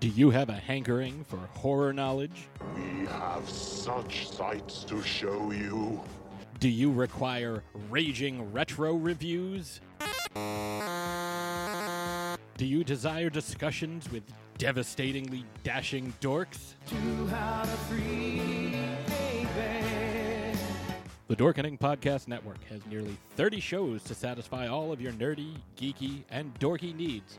Do you have a hankering for horror knowledge? We have such sights to show you. Do you require raging retro reviews? Do you desire discussions with devastatingly dashing dorks? The Dorkening Podcast Network has nearly 30 shows to satisfy all of your nerdy, geeky, and dorky needs.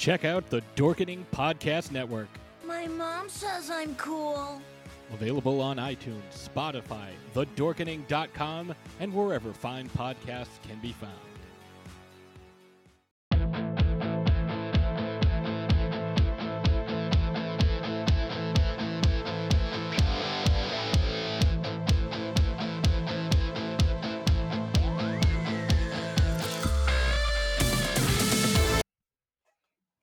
Check out the Dorkening Podcast Network, My mom says I'm cool. available on iTunes, Spotify, thedorkening.com, and wherever fine podcasts can be found.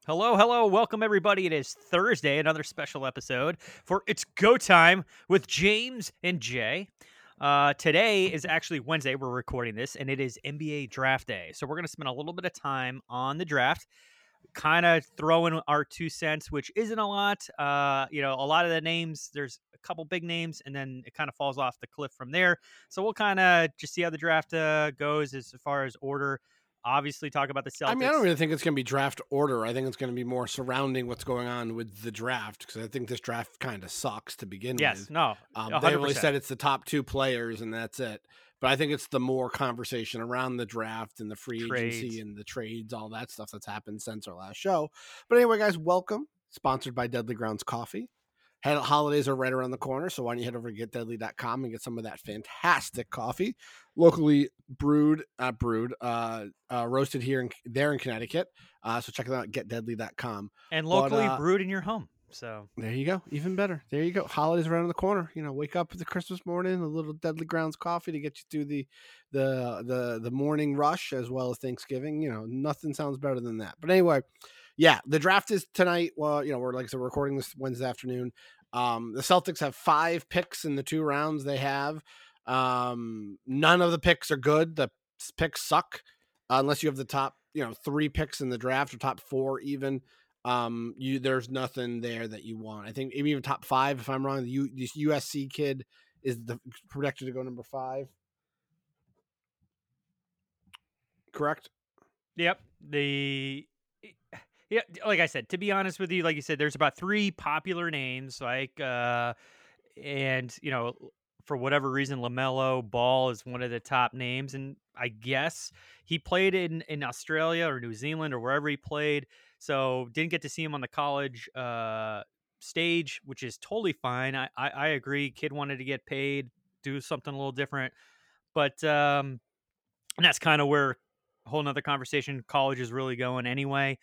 Hello, hello, welcome everybody. It is Thursday, another special episode for It's Go Time with James and Jay. Uh, today is actually Wednesday. We're recording this, and it is NBA Draft Day. So we're going to spend a little bit of time on the draft, kind of throwing our two cents, which isn't a lot. Uh, you know, a lot of the names, there's a couple big names, and then it kind of falls off the cliff from there. So we'll kind of just see how the draft uh, goes as far as order. Obviously, talk about the Celtics. I mean, I don't really think it's going to be draft order. I think it's going to be more surrounding what's going on with the draft because I think this draft kind of sucks to begin Yes, with. Yes, no, Um, they only said it's the top two players and that's it. But I think it's the more conversation around the draft and the free Trades. agency and the trades, all that stuff that's happened since our last show. But anyway, guys, welcome. Sponsored by Deadly Grounds Coffee. Holidays are right around the corner, so why don't you head over to getdeadly.com and get some of that fantastic coffee, locally brewed, uh, brewed, uh, uh, roasted here in there in Connecticut. Uh, so check it out getdeadly.com. and But, locally uh, brewed in your home. So There you go. Even better. There you go. Holidays around the corner. You know, wake up the Christmas morning, a little Deadly Grounds coffee to get you through the the the the morning rush as well as Thanksgiving. You know, nothing sounds better than that. But anyway, yeah, the draft is tonight. Well, you know, we're like I said, we're recording this Wednesday afternoon. Um, the Celtics have five picks in the two rounds they have. Um, none of the picks are good. The picks suck unless you have the top, you know, three picks in the draft or top four even um you there's nothing there that you want i think maybe even top five if i'm wrong the U, this usc kid is the projected to go number five correct Yep. The yeah, like I said, to be honest with you, like you said, there's about three popular names, like uh and you know, for whatever reason, Lamelo Ball is one of the top names, and I guess he played in in Australia or New Zealand or wherever he played, so didn't get to see him on the college uh stage, which is totally fine. I I, I agree. Kid wanted to get paid, do something a little different, but um, and that's kind of where a whole nother conversation college is really going anyway.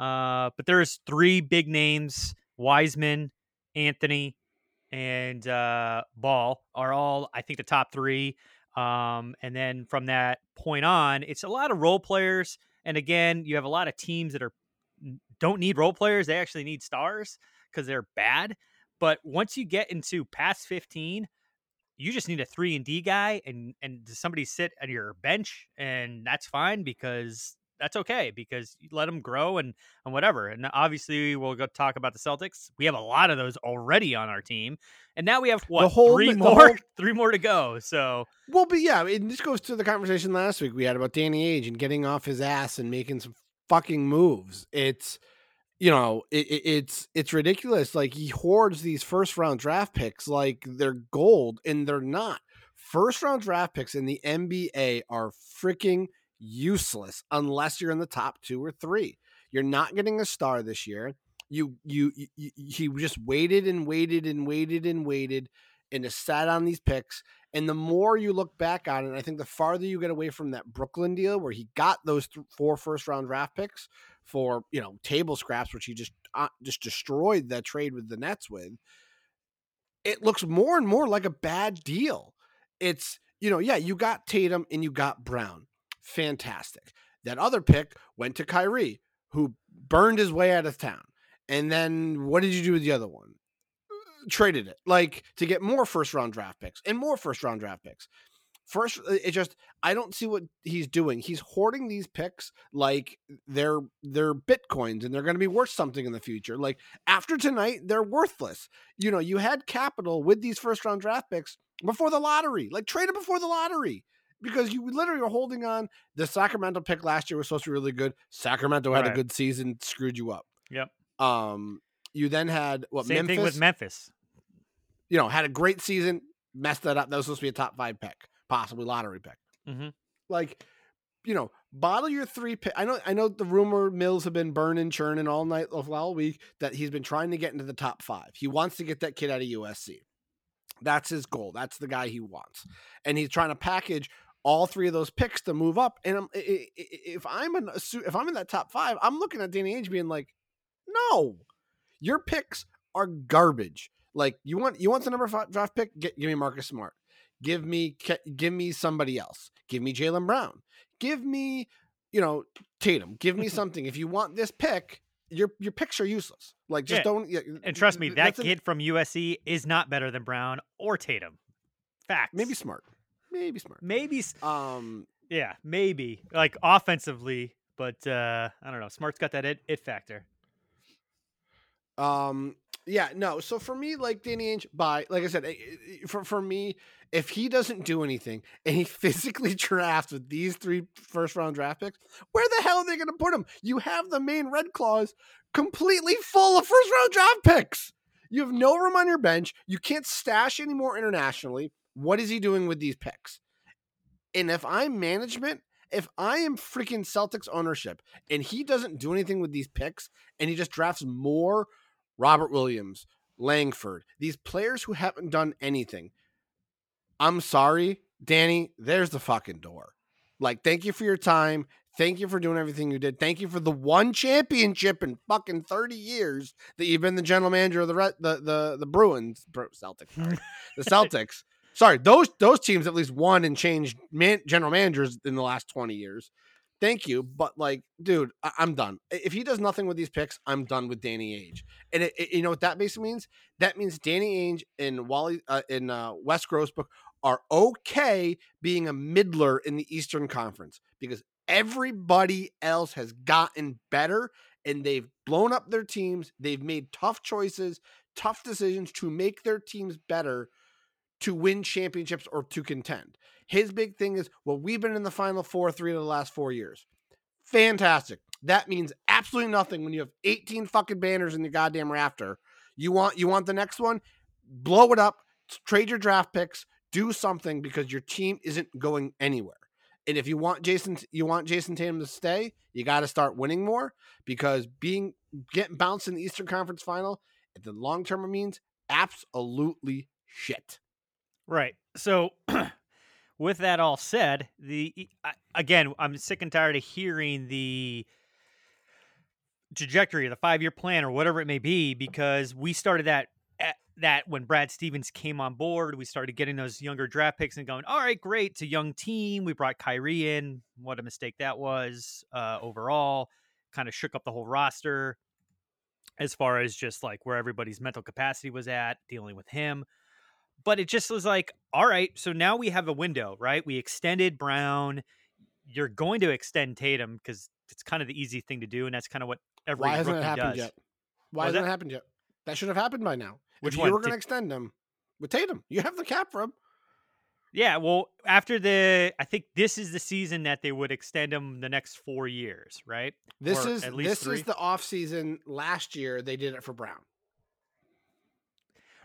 Uh, but there's three big names: Wiseman, Anthony, and uh, Ball are all I think the top three. Um, and then from that point on, it's a lot of role players. And again, you have a lot of teams that are don't need role players; they actually need stars because they're bad. But once you get into past 15, you just need a three and D guy, and and somebody sit on your bench, and that's fine because that's okay because you let them grow and and whatever. And obviously, we'll go talk about the Celtics. We have a lot of those already on our team, and now we have what whole three more, whole- three more to go. So Well, but yeah, and this goes to the conversation last week we had about Danny Ainge and getting off his ass and making some fucking moves. It's you know, it, it, it's it's ridiculous. Like he hoards these first round draft picks like they're gold, and they're not. First round draft picks in the NBA are freaking useless unless you're in the top two or three. You're not getting a star this year. You you, you, he just waited and waited and waited and waited and just sat on these picks. And the more you look back on it, I think the farther you get away from that Brooklyn deal where he got those th- four first round draft picks for you know table scraps, which he just uh, just destroyed that trade with the Nets with. It looks more and more like a bad deal. It's you know yeah you got Tatum and you got Brown, fantastic. That other pick went to Kyrie, who burned his way out of town. And then what did you do with the other one? traded it like to get more first round draft picks and more first round draft picks. First, uh, it just I don't see what he's doing. He's hoarding these picks like they're they're bitcoins and they're going to be worth something in the future. Like after tonight, they're worthless. You know, you had capital with these first round draft picks before the lottery. Like trade it before the lottery because you literally are holding on. The Sacramento pick last year was supposed to be really good. Sacramento had a good season, screwed you up. Yep. Um, you then had what same Memphis thing with Memphis. you know, had a great season, messed that up. That was supposed to be a top five pick, possibly lottery pick. Mm-hmm. Like, you know, bottle your three pick. I know, I know the rumor mills have been burning, churning all night, all week that he's been trying to get into the top five. He wants to get that kid out of USC. That's his goal. That's the guy he wants, and he's trying to package all three of those picks to move up. And I'm, if I'm in, if I'm in that top five, I'm looking at Danny Ainge being like, no, your picks are garbage. Like you want you want the number five draft pick? Get, give me Marcus Smart. Give me give me somebody else. Give me Jaylen Brown. Give me you know Tatum. Give me something. If you want this pick, your your picks are useless. Like just Yeah. don't. yeah, And trust me, that an- kid from USC is not better than Brown or Tatum. Fact. maybe smart. Maybe smart. Maybe. Um. Yeah, maybe. Like offensively, but uh I don't know. Smart's got that it, it factor. Um. Yeah. No. So for me, like Danny Ainge, by Like I said, eh, eh, for for me, if he doesn't do anything and he physically drafts with these three first round draft picks, where the hell are they going to put him? You have the Maine Red Claws completely full of first round draft picks. You have no room on your bench. You can't stash anymore internationally. What is he doing with these picks? And if I'm management, if I am freaking Celtics ownership and he doesn't do anything with these picks and he just drafts more Robert Williams, Langford, these players who haven't done anything, I'm sorry, Danny, there's the fucking door. Like, thank you for your time. Thank you for doing everything you did. Thank you for the one championship in fucking 30 years that you've been the general manager of the the the the Bruins, Celtics, sorry. the Celtics. Sorry, those those teams at least won and changed man, general managers in the last 20 years. Thank you, but like, dude, I, I'm done. If he does nothing with these picks, I'm done with Danny Ainge. And it, it- you know what that basically means? That means Danny Ainge and Wally uh, and uh, Wes Grousbeck are okay being a middler in the Eastern Conference because everybody else has gotten better and they've blown up their teams. They've made tough choices, tough decisions to make their teams better to win championships or to contend. His big thing is, well, we've been in the final four, three of the last four years. Fantastic. That means absolutely nothing when you have 18 fucking banners in the goddamn rafter. You want you want the next one? Blow it up, trade your draft picks, do something because your team isn't going anywhere. And if you want Jason you want Jayson Tatum to stay, you got to start winning more because being getting bounced in the Eastern Conference final at the long term means absolutely shit. Right. So, with that all said, the again, I'm sick and tired of hearing the trajectory of the five year plan or whatever it may be because we started that at, that when Brad Stevens came on board, we started getting those younger draft picks and going, all right, great, it's a young team. We brought Kyrie in. What a mistake that was uh, overall. Kind of shook up the whole roster as far as just like where everybody's mental capacity was at dealing with him. But it just was like, all right, so now we have a window, right? We extended Brown. You're going to extend Tatum because it's kind of the easy thing to do, and that's kind of what every Why hasn't it happened does. yet? Why hasn't that- it happened yet? That should have happened by now. Which if one? you were going to extend him with Tatum, you have the cap for him. Yeah, well, after the, I think this is the season that they would extend him the next four years, right? This Or is at least this three. is the off season. Last year they did it for Brown.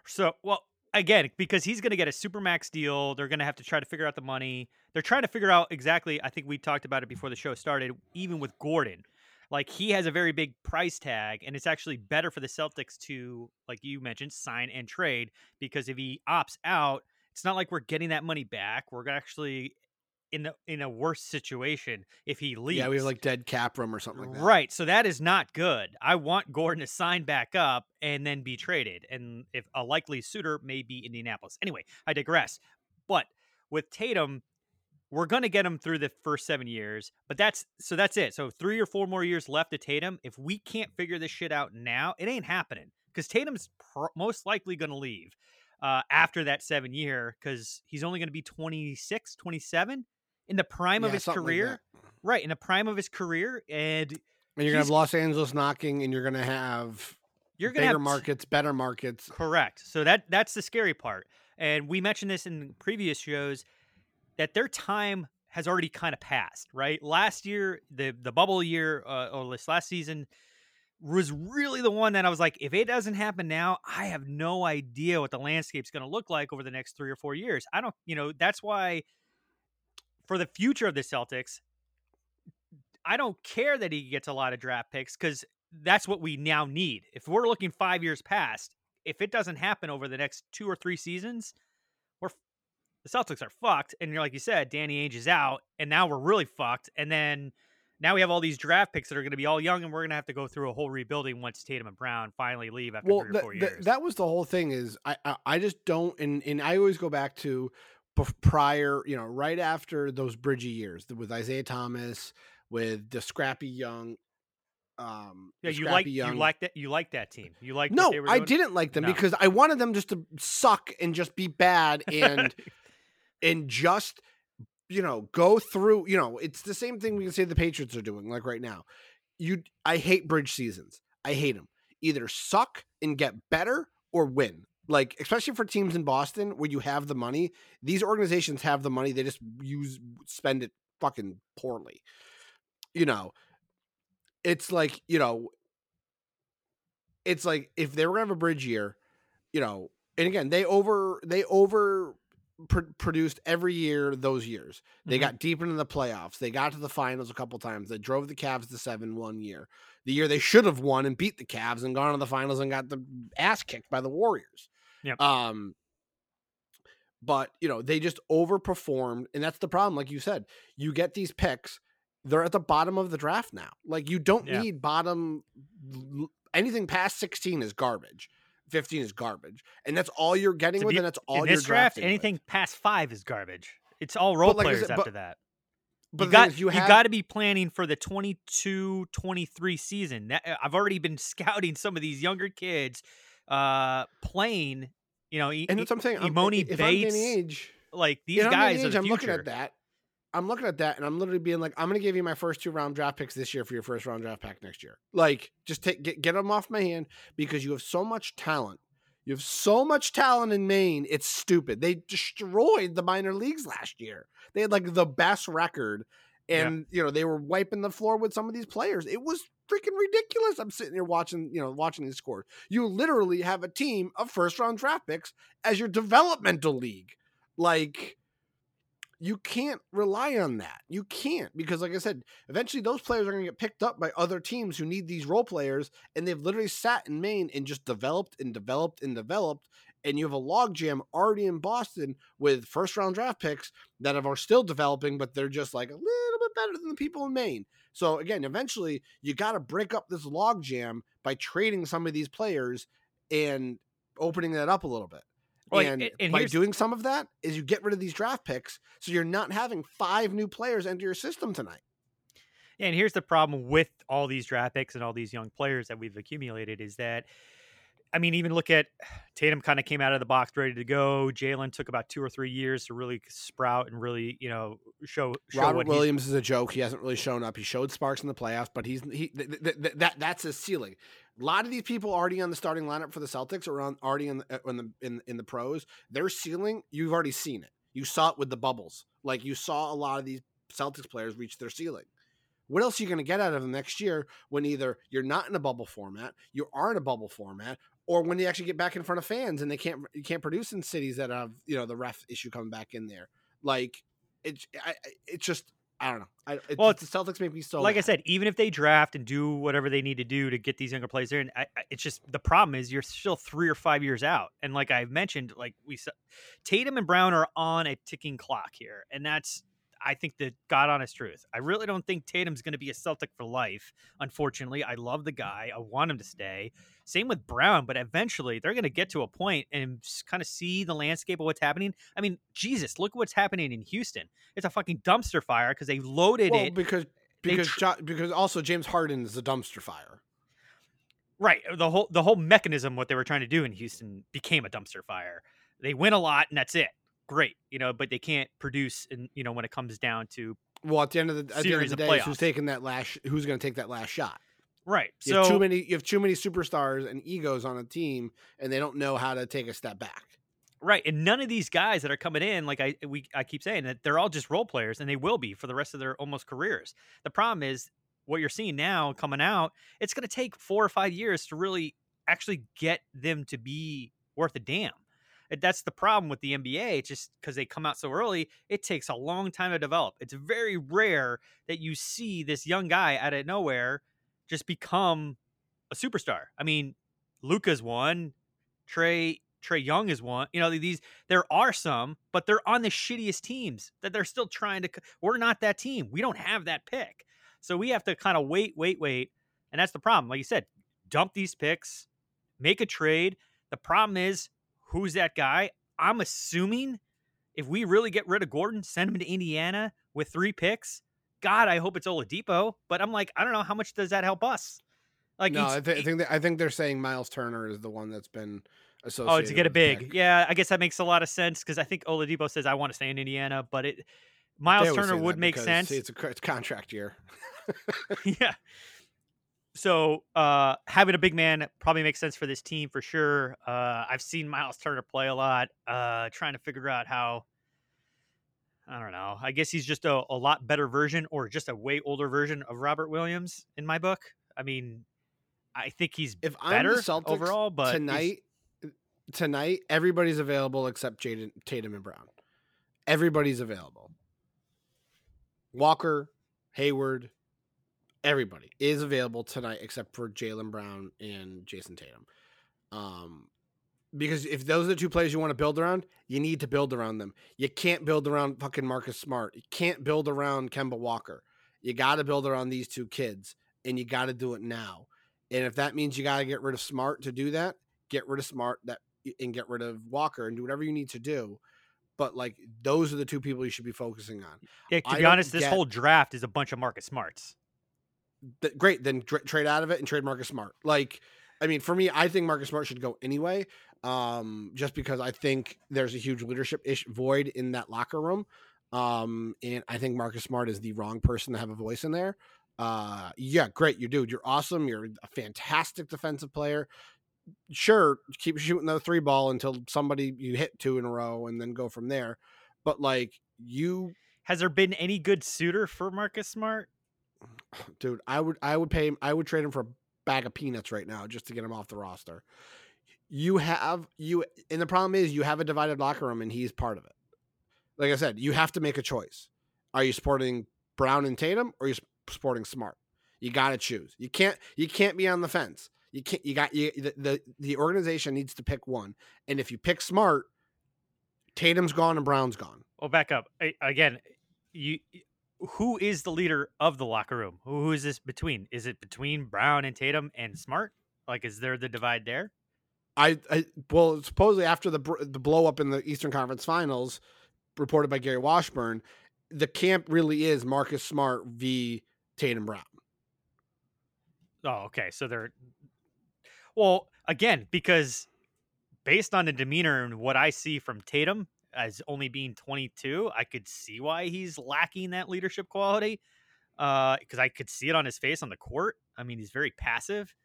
So, well, again, because he's going to get a supermax deal, they're going to have to try to figure out the money. They're trying to figure out exactly. I think we talked about it before the show started. Even with Gordon, like he has a very big price tag, and it's actually better for the Celtics to, like you mentioned, sign and trade because if he opts out, it's not like we're getting that money back. We're actually in a, in a worse situation if he leaves. Yeah, we have like dead cap room or something like that. Right. So that is not good. I want Gordon to sign back up and then be traded. And if a likely suitor may be Indianapolis. Anyway, I digress. But with Tatum, we're going to get him through the first seven years. But that's so that's it. So three or four more years left to Tatum. If we can't figure this shit out now, it ain't happening because Tatum's pr- most likely going to leave uh, after that seven year because he's only going to be 26, 27 in the prime of his something like career. right. In the prime of his career. And And you're gonna have Los Angeles knocking, and you're gonna have You're gonna bigger have markets, better markets. Correct. So that that's the scary part. And we mentioned this in previous shows that their time has already kind of passed, right? Last year, the the bubble year uh, or this last season was really the one that I was like, if it doesn't happen now, I have no idea what the landscape's going to look like over the next three or four years. I don't, you know, that's why for the future of the Celtics, I don't care that he gets a lot of draft picks because that's what we now need. If we're looking five years past, if it doesn't happen over the next two or three seasons, we're the Celtics are fucked. And you're like you said, Danny Ainge is out, and now we're really fucked. And then now we have all these draft picks that are going to be all young, and we're going to have to go through a whole rebuilding once Tatum and Brown finally leave after Well, three or four years. that was the whole thing. Is I I, I just don't, and and I always go back to prior, you know, right after those Bridgie years with Isaiah Thomas, with the scrappy young. Um, yeah, you like young, you like that you like that team. You like no, what they were I didn't like them No. because I wanted them just to suck and just be bad and and just you know go through. You know, it's the same thing we can say the Patriots are doing like right now. You, I hate bridge seasons. I hate them. Either suck and get better or win. Like especially for teams in Boston where you have the money. These organizations have the money. They just use spend it fucking poorly. You know, it's like you know it's like if they were gonna have a bridge year, you know, and again they over they over pr- produced every year those years. They Mhm. got deep into the playoffs. They got to the finals a couple times. They drove the Cavs to seven one year. The year they should have won and beat the Cavs and gone to the finals and got the ass kicked by the Warriors. Yep. Um. But you know they just overperformed, and that's the problem. Like you said, you get these picks. They're at the bottom of the draft now. Like you don't Yeah. need bottom anything past 16 is garbage. 15 is garbage. And that's all you're getting To with be- and that's all in you're this draft, drafting with. anything past five is garbage. It's all role like players said, after that. But you got is, you you, have- got to be planning for the 22-23 season. That, I've already been scouting some of these younger kids uh playing, you know, E- And that's what I'm saying. I'm- Imoni if I'm Bates, Ainge, like these I'm guys are Ainge, the I'm looking at that. I'm looking at that and I'm literally being like, I'm going to give you my first two round draft picks this year for your first round draft pack next year. Like, just take get, get them off my hand because you have so much talent. You have so much talent in Maine. It's stupid. They destroyed the minor leagues last year. They had like the best record, Yeah. and you know they were wiping the floor with some of these players. It was freaking ridiculous. I'm sitting here watching, you know, watching these scores. You literally have a team of first round draft picks as your developmental league. Like you can't rely on that. You can't because, like I said, eventually those players are going to get picked up by other teams who need these role players, and they've literally sat in Maine and just developed and developed and developed. And you have a logjam already in Boston with first round draft picks that are still developing, but they're just like a little bit better than the people in Maine. So again, eventually you got to break up this logjam by trading some of these players and opening that up a little bit. Well, and, and- and by doing some of that is you get rid of these draft picks, so you're not having five new players enter your system tonight. And here's the problem with all these draft picks and all these young players that we've accumulated is that I mean, even look at Tatum kind of came out of the box ready to go. Jaylen took about two or three years to really sprout and really, you know, show. show Robert Williams is a joke. He hasn't really shown up. He showed sparks in the playoffs, but he's he th- th- th- that that's his ceiling. A lot of these people already on the starting lineup for the Celtics or on already in the, uh, in the in in the pros. Their ceiling, you've already seen it. You saw it with the bubbles. Like you saw a lot of these Celtics players reach their ceiling. What else are you going to get out of them next year when either you're not in a bubble format, you are in a bubble format, or when they actually get back in front of fans and they can't you can't produce in cities that have you know the ref issue coming back in there. Like it's I, it's just I don't know. I, it, Well, the Celtics make me so like I said, even if they draft and do whatever they need to do to get these younger players there, and I, I- it's just the problem is you're still three or five years out. And like I've mentioned, like we Tatum and Brown are on a ticking clock here, and that's I think the God honest truth. I really don't think Tatum's going to be a Celtic for life. Unfortunately, I love the guy. I want him to stay. Same with Brown, but eventually they're going to get to a point and kind of see the landscape of what's happening. I mean, Jesus, look what's happening in Houston. It's a fucking dumpster fire because they loaded well, it. because because tr- Jo- because also James Harden is a dumpster fire. Right. Uh, the whole the whole mechanism what they were trying to do in Houston became a dumpster fire. They win a lot and that's it. Great. You know, but they can't produce and you know when it comes down to Well, at the end of the at the end of the day, who's taking that last? Who's going to take that last shot? Right. You So have too many. You have too many superstars and egos on a team, and they don't know how to take a step back. right, and none of these guys that are coming in like I we I keep saying that they're all just role players and they will be for the rest of their almost careers. The problem is what you're seeing now coming out, it's going to take 4 or 5 years to really actually get them to be worth a damn. That's the problem with the NBA. It's just because they come out so early, it takes a long time to develop. It's very rare that you see this young guy out of nowhere just become a superstar. I mean, Luka's one, Trae Trae Young is one. You know, these there are some, but they're on the shittiest teams that they're still trying to. We're not that team. We don't have that pick, so we have to kind of wait, wait, wait, and that's the problem. Like you said, dump these picks, make a trade. The problem is who's that guy? I'm assuming if we really get rid of Gordon, send him to Indiana with three picks. God, I hope it's Oladipo, but I'm like, I don't know how much does that help us. Like, no, I, th- I think that, I think they're saying Miles Turner is the one that's been associated. Oh, to get a big. Yeah, I guess that makes a lot of sense because I think Oladipo says I want to stay in Indiana, but it Miles Turner would make sense. It's a contract year. yeah. So uh, having a big man probably makes sense for this team for sure. Uh, I've seen Miles Turner play a lot. Uh, trying to figure out how. I don't know. I guess he's just a, a lot better version, or just a way older version of Robert Williams in my book. I mean, I think he's If I'm better the Celtics overall, but tonight, tonight everybody's available except Jaden Tatum and Brown. Everybody's available. Walker, Hayward, everybody is available tonight except for Jaylen Brown and Jayson Tatum. Um, because if those are the two players you want to build around, you need to build around them. You can't build around fucking Marcus Smart. You can't build around Kemba Walker. You got to build around these two kids, and you got to do it now. And if that means you got to get rid of Smart to do that, get rid of Smart that and get rid of Walker and do whatever you need to do. But like those are the two people you should be focusing on. yeah, to I be honest, this get- whole draft is a bunch of Marcus Smarts. Th- great, then tra- trade out of it and trade Marcus Smart. Like, I mean, for me, I think Marcus Smart should go anyway, um, just because I think there's a huge leadership ish void in that locker room, um, and I think Marcus Smart is the wrong person to have a voice in there. Uh, yeah, great, you dude, you're awesome, you're a fantastic defensive player. Sure, keep shooting the three ball until somebody you hit two in a row, and then go from there. But like you Has there been any good suitor for Marcus Smart? Dude i would i would pay him i would trade him for a bag of peanuts right now just to get him off the roster. You have you and the problem is you have a divided locker room and he's part of it. Like i said you have to make a choice. Are you supporting brown and tatum or are you supporting smart? You got to choose. You can't you can't be on the fence. You can't you got you the, the the organization needs to pick one. And if you pick smart tatum's gone and brown's gone. Well, back up. A- again. You, who is the leader of the locker room? Who is this between? Is it between Brown and Tatum and Smart? Like, is there the divide there? I, I well supposedly after the the blow up in the Eastern Conference Finals, reported by Gary Washburn, the camp really is Marcus Smart v Tatum Brown. Oh, okay. So they're Well, again, because based on the demeanor and what I see from Tatum as only being 22, I could see why he's lacking that leadership quality. Because I could see it on his face on the court. I mean, he's very passive,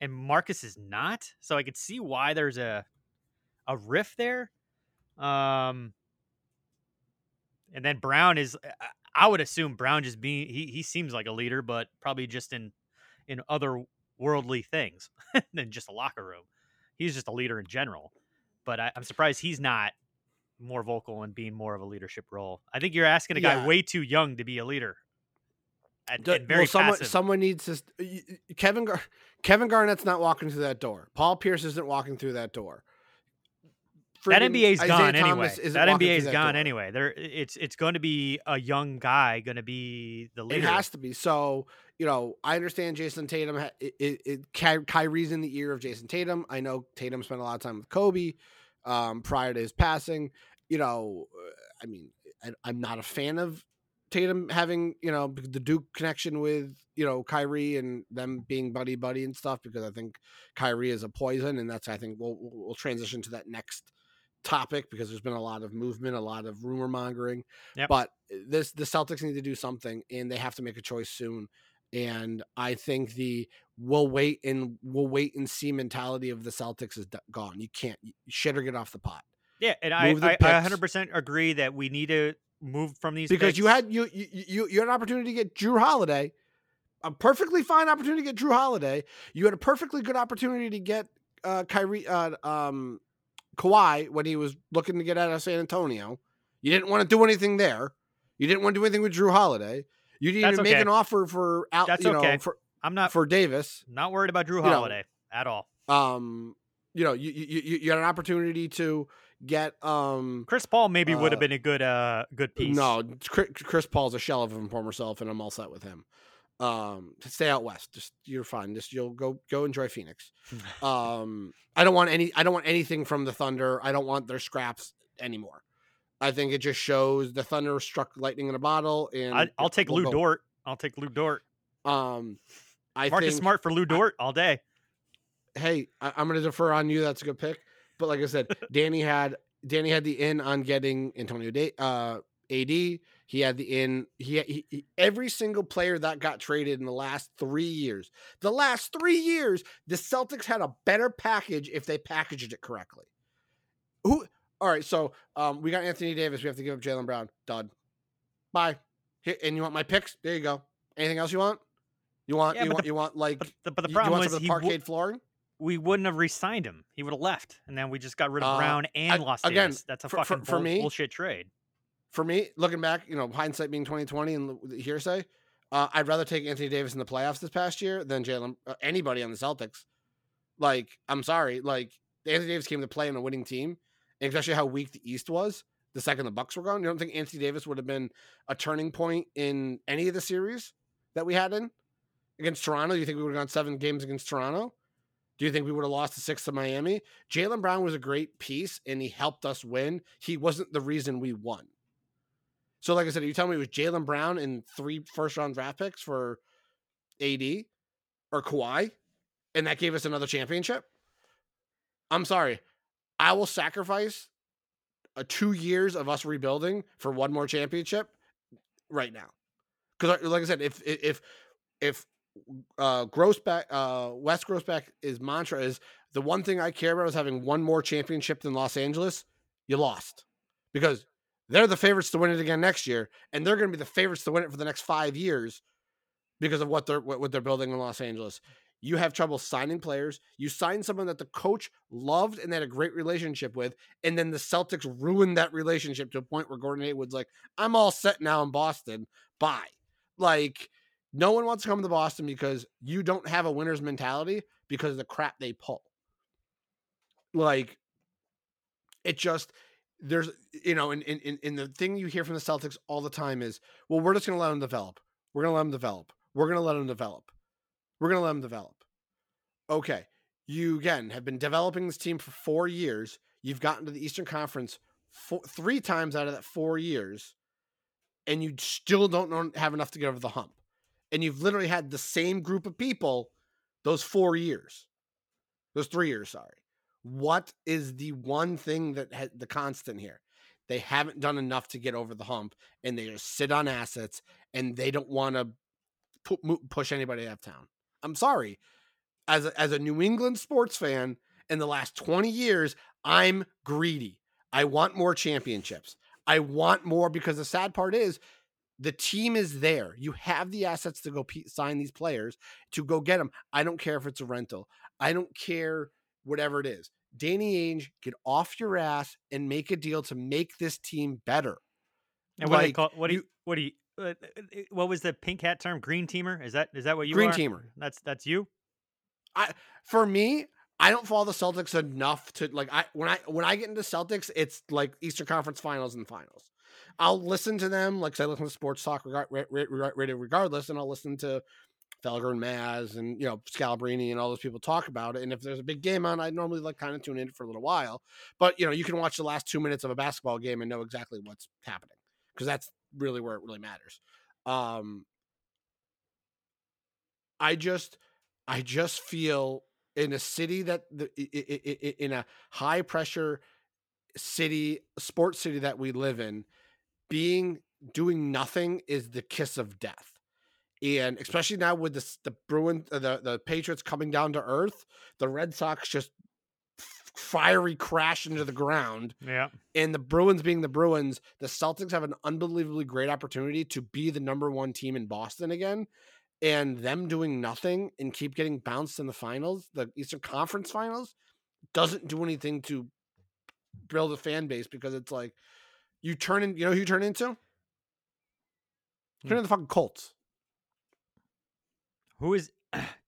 and Marcus is not. So I could see why there's a a rift there. Um, and then Brown is. I would assume Brown just being he he seems like a leader, but probably just in in other worldly things than just a locker room. He's just a leader in general. But I, I'm surprised he's not more vocal and being more of a leadership role. I think you're asking a guy Yeah. way too young to be a leader. And, D- and very well, someone passive. someone needs to. st- y- y- Kevin Gar- Kevin Garnett's not walking through that door. Paul Pierce isn't walking through that door. that Friggin' NBA's Isaiah gone anyway. Thomas isn't That NBA's that gone door. anyway. There, it's it's going to be a young guy going to be the leader. It has to be. So, you know, I understand Jayson Tatum. It, it, it, Kyrie's in the ear of Jayson Tatum. I know Tatum spent a lot of time with Kobe um, prior to his passing. You know, uh, I mean, I, I'm not a fan of Tatum having, you know, the Duke connection with, you know, Kyrie and them being buddy buddy and stuff because I think Kyrie is a poison. And that's, I think, we'll, we'll transition to that next topic because there's been a lot of movement, a lot of rumor mongering. Yep. But this the Celtics need to do something and they have to make a choice soon. And I think the we'll wait and we'll wait and see mentality of the Celtics is gone. You can't shit or get off the pot Yeah, and I, Move I, I 100% agree that we need to move from these because you had you, you you you had an opportunity to get Jrue Holiday, a perfectly fine opportunity to get Jrue Holiday. You had a perfectly good opportunity to get uh Kyrie uh um Kawhi when he was looking to get out of San Antonio. You didn't want to do anything there. You didn't want to do anything with Jrue Holiday. You didn't That's even make an offer for out That's you know okay. for I'm not for Davis. not worried about Jrue you know, Holiday at all. Um you know, you, you you you had an opportunity to get um Chris Paul maybe would have uh, been a good uh good piece. No, Chris, Chris Paul's a shell of his former self, and I'm all set with him. Um, stay out west. Just you're fine. Just you'll go go enjoy Phoenix. Um, I don't want any. I don't want anything from the Thunder. I don't want their scraps anymore. I think it just shows the Thunder struck lightning in a bottle, and I, I'll take Lu. Dort. I'll take Lu Dort. Um, I Marcus think Smart for Lu Dort all day. hey, I, I'm going to defer on you. That's a good pick. But like I said, Danny had Danny had the in on getting Antonio da- uh, AD. He had the in. He, he, he every single player that got traded in the last three years. The last three years, the Celtics had a better package if they packaged it correctly. All right, so um, we got Anthony Davis. We have to give up Jaylen Brown. Done. Bye. Here, and you want my picks? There you go. Anything else you want? You want Yeah, you want the- you want like But the, but the problem was the he wo- parquet flooring? we wouldn't have re-signed him. He would have left, and then we just got rid of Uh, Brown and I- lost again, Davis. That's a for- fucking for bull- me- bullshit trade. for me, looking back, you know, hindsight being twenty twenty and the hearsay, uh, I'd rather take Anthony Davis in the playoffs this past year than Jaylen uh, anybody on the Celtics. Like, I'm sorry, like Anthony Davis came to play on a winning team, and especially how weak the East was the second the Bucks were gone. You don't think Anthony Davis would have been a turning point in any of the series that we had in against Toronto? Do you think we would have gone seven games against Toronto? Do you think we would have lost the six to Miami? Jaylen Brown was a great piece and he helped us win. He wasn't the reason we won. So, like I said, you tell me it was Jaylen Brown and three first round draft picks for AD or Kawhi, and that gave us another championship. I'm sorry. I will sacrifice a two years of us rebuilding for one more championship right now. Because, like I said, if if if uh Grousbeck uh Grousbeck is mantra is the one thing I care about is having one more championship than Los Angeles, you lost. Because they're the favorites to win it again next year, and they're going to be the favorites to win it for the next five years because of what they're what they're building in Los Angeles. You have trouble signing players. You sign someone that the coach loved and had a great relationship with, and then the Celtics ruined that relationship to a point where Gordon Hayward's like, "I'm all set now in Boston. Bye." Like, no one wants to come to Boston because you don't have a winner's mentality because of the crap they pull. Like, it just there's you know, and in, in, in the thing you hear from the Celtics all the time is, well, we're just gonna let them develop. We're gonna let them develop. We're gonna let them develop. We're gonna let them develop. Okay. You again have been developing this team for four years. You've gotten to the Eastern Conference four, three times out of that four years, and you still don't have enough to get over the hump. And you've literally had the same group of people those four years. Those three years, sorry. What is the one thing that ha- the constant here? They haven't done enough to get over the hump, and they just sit on assets, and they don't want to pu- push anybody out of town. I'm sorry, as a, as a New England sports fan, in the last 20 years, I'm greedy. I want more championships. I want more because the sad part is the team is there. You have the assets to go pe sign these players to go get them. I don't care if it's a rental. I don't care whatever it is. Danny Ainge, get off your ass and make a deal to make this team better. And what do they Like, call what do you, what do you Uh, uh, uh, what was the pink hat term? Green teamer? Is that is that what you Green are? teamer. That's that's you. I for me, I don't follow the Celtics enough to like I when I when I get into Celtics, it's like Eastern Conference Finals and Finals. I'll listen to them like I listen to sports talk regard, radio regardless, and I'll listen to Felger and Maz and you know Scalabrine and all those people talk about it. And if there's a big game on, I normally like kind of tune in for a little while. But you know, you can watch the last two minutes of a basketball game and know exactly what's happening because that's really where it really matters. Um, I just, I just feel in a city that the in a high pressure city, sports city that we live in, being doing nothing is the kiss of death. And especially now with this, the Bruins, uh, the the Patriots coming down to earth, the Red Sox just fiery crash into the ground Yeah. and the Bruins being the Bruins, the Celtics have an unbelievably great opportunity to be the number one team in Boston again. And them doing nothing and keep getting bounced in the finals, the Eastern Conference finals, doesn't do anything to build a fan base because it's like you turn in, you know who you turn into? Turn hmm. into the fucking Colts. Who is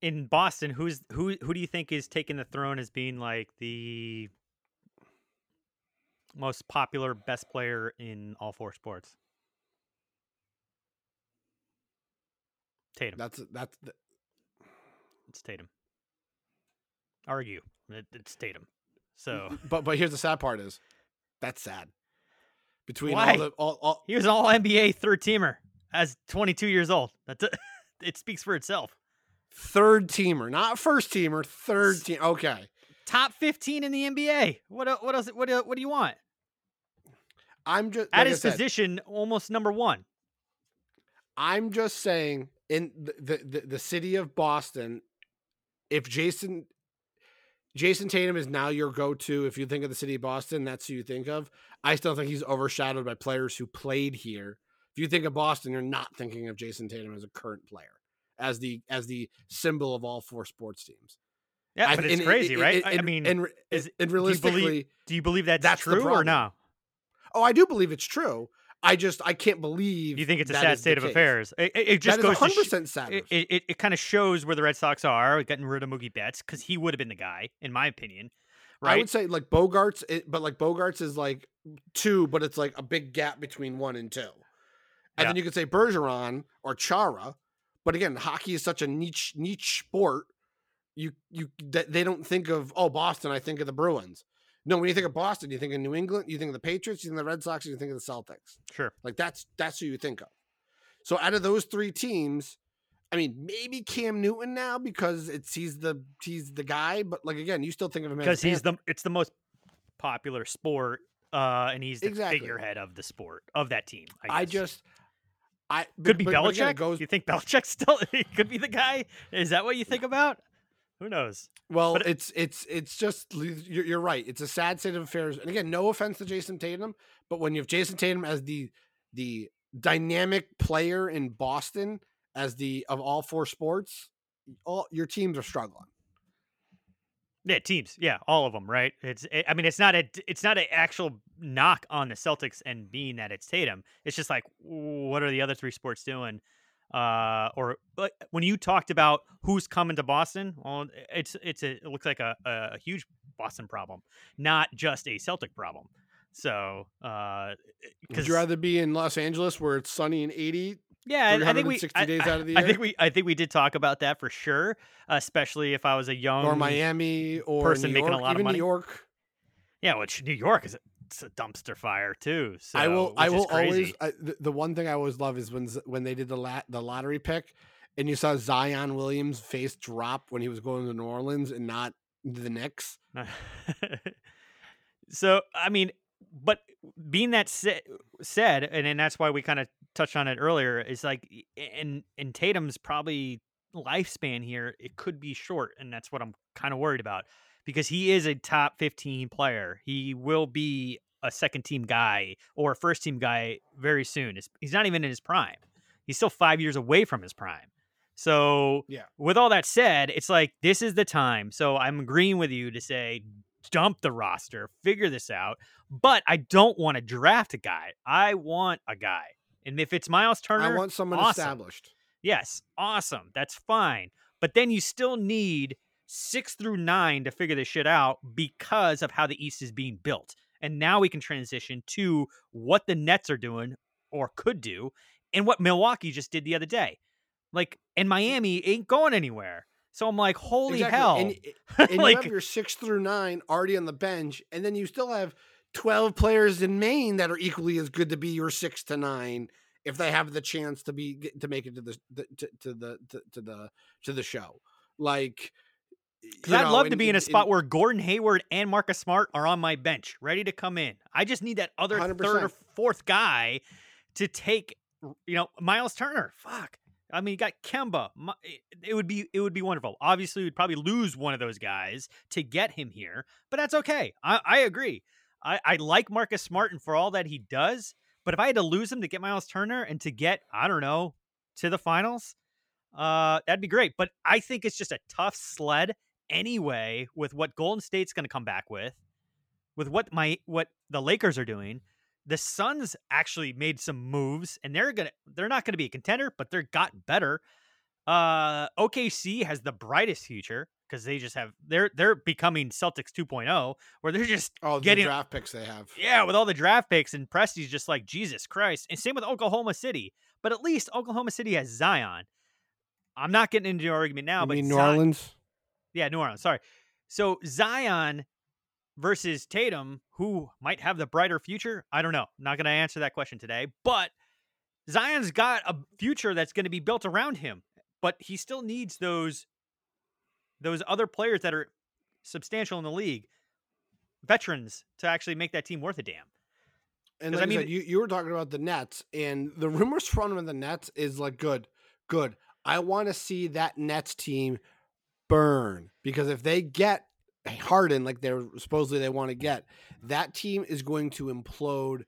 in Boston? Who's who? Who do you think is taking the throne as being like the most popular, best player in all four sports? Tatum. That's that's the, It's Tatum. Argue. It, it's Tatum. So but but here's the sad part is that's sad. Between Why? all the all, all he was an All NBA third teamer as 22 years old. That's it speaks for itself. Third teamer, not first teamer, third team. Okay. Top 15 in the NBA. What what else? What what do you want? I'm just At like his said, position, almost number one. I'm just saying in the, the the the city of Boston, if Jason Jayson Tatum is now your go-to, if you think of the city of Boston, that's who you think of. I still think he's overshadowed by players who played here. If you think of Boston, you're not thinking of Jayson Tatum as a current player, as the as the symbol of all four sports teams. Yeah, I- but it's and- crazy, and- right? and- I- I mean, and, is- and do you believe- realistically, Do you believe that's, that's true or no? oh, I do believe it's true. I just I can't believe You think it's a sad state of case. affairs? It, it, it just that goes to sh- 100% sad. it, it, it, kind of shows where the Red Sox are, getting rid of Mookie Betts because he would have been the guy, in my opinion. Right? I would say like Bogaerts, it, but like Bogaerts is like two, but it's like a big gap between one and two. And Yeah. then you could say Bergeron or Chara, but again, hockey is such a niche niche sport. You you that they don't think of oh Boston, I think of the Bruins. No, when you think of Boston, you think of New England, you think of the Patriots, you think of the Red Sox, you think of the Celtics. sure. Like that's that's who you think of. So out of those three teams, I mean, maybe Cam Newton now because it's he's the he's the guy, but like again, you still think of him Because he's the it's the most popular sport, uh, and he's the Exactly. figurehead of the sport of that team. I, I just I could be but- but Belichick. it goes you think Belichick still could be the guy? Is that what you think about? Who knows? well, but uh, it's it's it's just you're, you're right. It's a sad state of affairs. And again, no offense to Jayson Tatum, but when you have Jayson Tatum as the the dynamic player in Boston as the of all four sports, all your teams are struggling. Yeah, teams. Yeah, all of them. Right. It's. eh, I mean, it's not a. It's not an actual knock on the Celtics and being that it's Tatum. It's just like, what are the other three sports doing? Uh, or like, when you talked about who's coming to Boston, well, it's it's a, it looks like a, a huge Boston problem, not just a Celtic problem. So, uh, Would you rather be in Los Angeles where it's sunny and 80? Yeah, I- think we. I, days out of the I think we. I think we did talk about that for sure, especially if I was a young or Miami or person New making a lot of money. New York. Yeah, which New York is a, it's a dumpster fire too. So I will. I will always. I, the, the one thing I always love is when when they did the lat, the lottery pick, and you saw Zion Williams' face drop when he was going to New Orleans and not The Knicks. so I mean, but being that sa- said, and, and that's why we kind of touched on it earlier, is like, in and Tatum's probably lifespan here, it could be short, and that's what I'm kind of worried about because he is a top 15 player. He will be a second team guy or a first team guy very soon. He's not even in his prime. He's still five years away from his prime. So, Yeah. with all that said, it's like this is the time. So, I'm agreeing with you to say dump the roster, figure this out. But I don't want to draft a guy. I want a guy. And if it's Miles Turner, I want someone awesome. established. Yes, awesome. That's fine. But then you still need six through nine to figure this shit out because of how the East is being built. And now we can transition to what the Nets are doing or could do and what Milwaukee just did the other day. Like, and Miami ain't going anywhere. So I'm like, holy Exactly. hell. And, and you have your six through nine already on the bench, and then you still have twelve players in Maine that are equally as good to be your six to nine if they have the chance to be to make it to the, to, to the to, to the to the show. Like, Because I'd know, love to be in a spot and- where Gordon Hayward and Marcus Smart are on my bench, ready to come in. I just need that other third or fourth guy to take, you know, Miles Turner. Fuck. I mean, you got Kemba. It- would be it would be wonderful. Obviously, we'd probably lose one of those guys to get him here, but that's okay. I, I agree. I, I like Marcus Smart and for all that he does, but if I had to lose him to get Miles Turner and to get I don't know to the finals, uh, that'd be great. But I think it's just a tough sled anyway with what Golden State's going to come back with, with what my what the Lakers are doing. The Suns actually made some moves, and they're gonna they're not gonna be a contender, but they're got better. Uh, OKC has the brightest future because they just have they're they're becoming Celtics 2.0, where they're just the getting draft picks they have. yeah, with all the draft picks and Presti's just like Jesus Christ. And same with Oklahoma City. But at least Oklahoma City has Zion. I'm not getting into an argument now, You but mean New Orleans? Yeah, New Orleans. Sorry. So Zion versus Tatum, who might have the brighter future? I don't know. Not going to answer that question today. But Zion's got a future that's going to be built around him. But he still needs those those other players that are substantial in the league, veterans, to actually make that team worth a damn. And like I I mean- said, you, you were talking about the Nets, and the rumors from the Nets is like good, good. I want to see that Nets team burn because if they get Harden like they're supposedly they want to get, that team is going to implode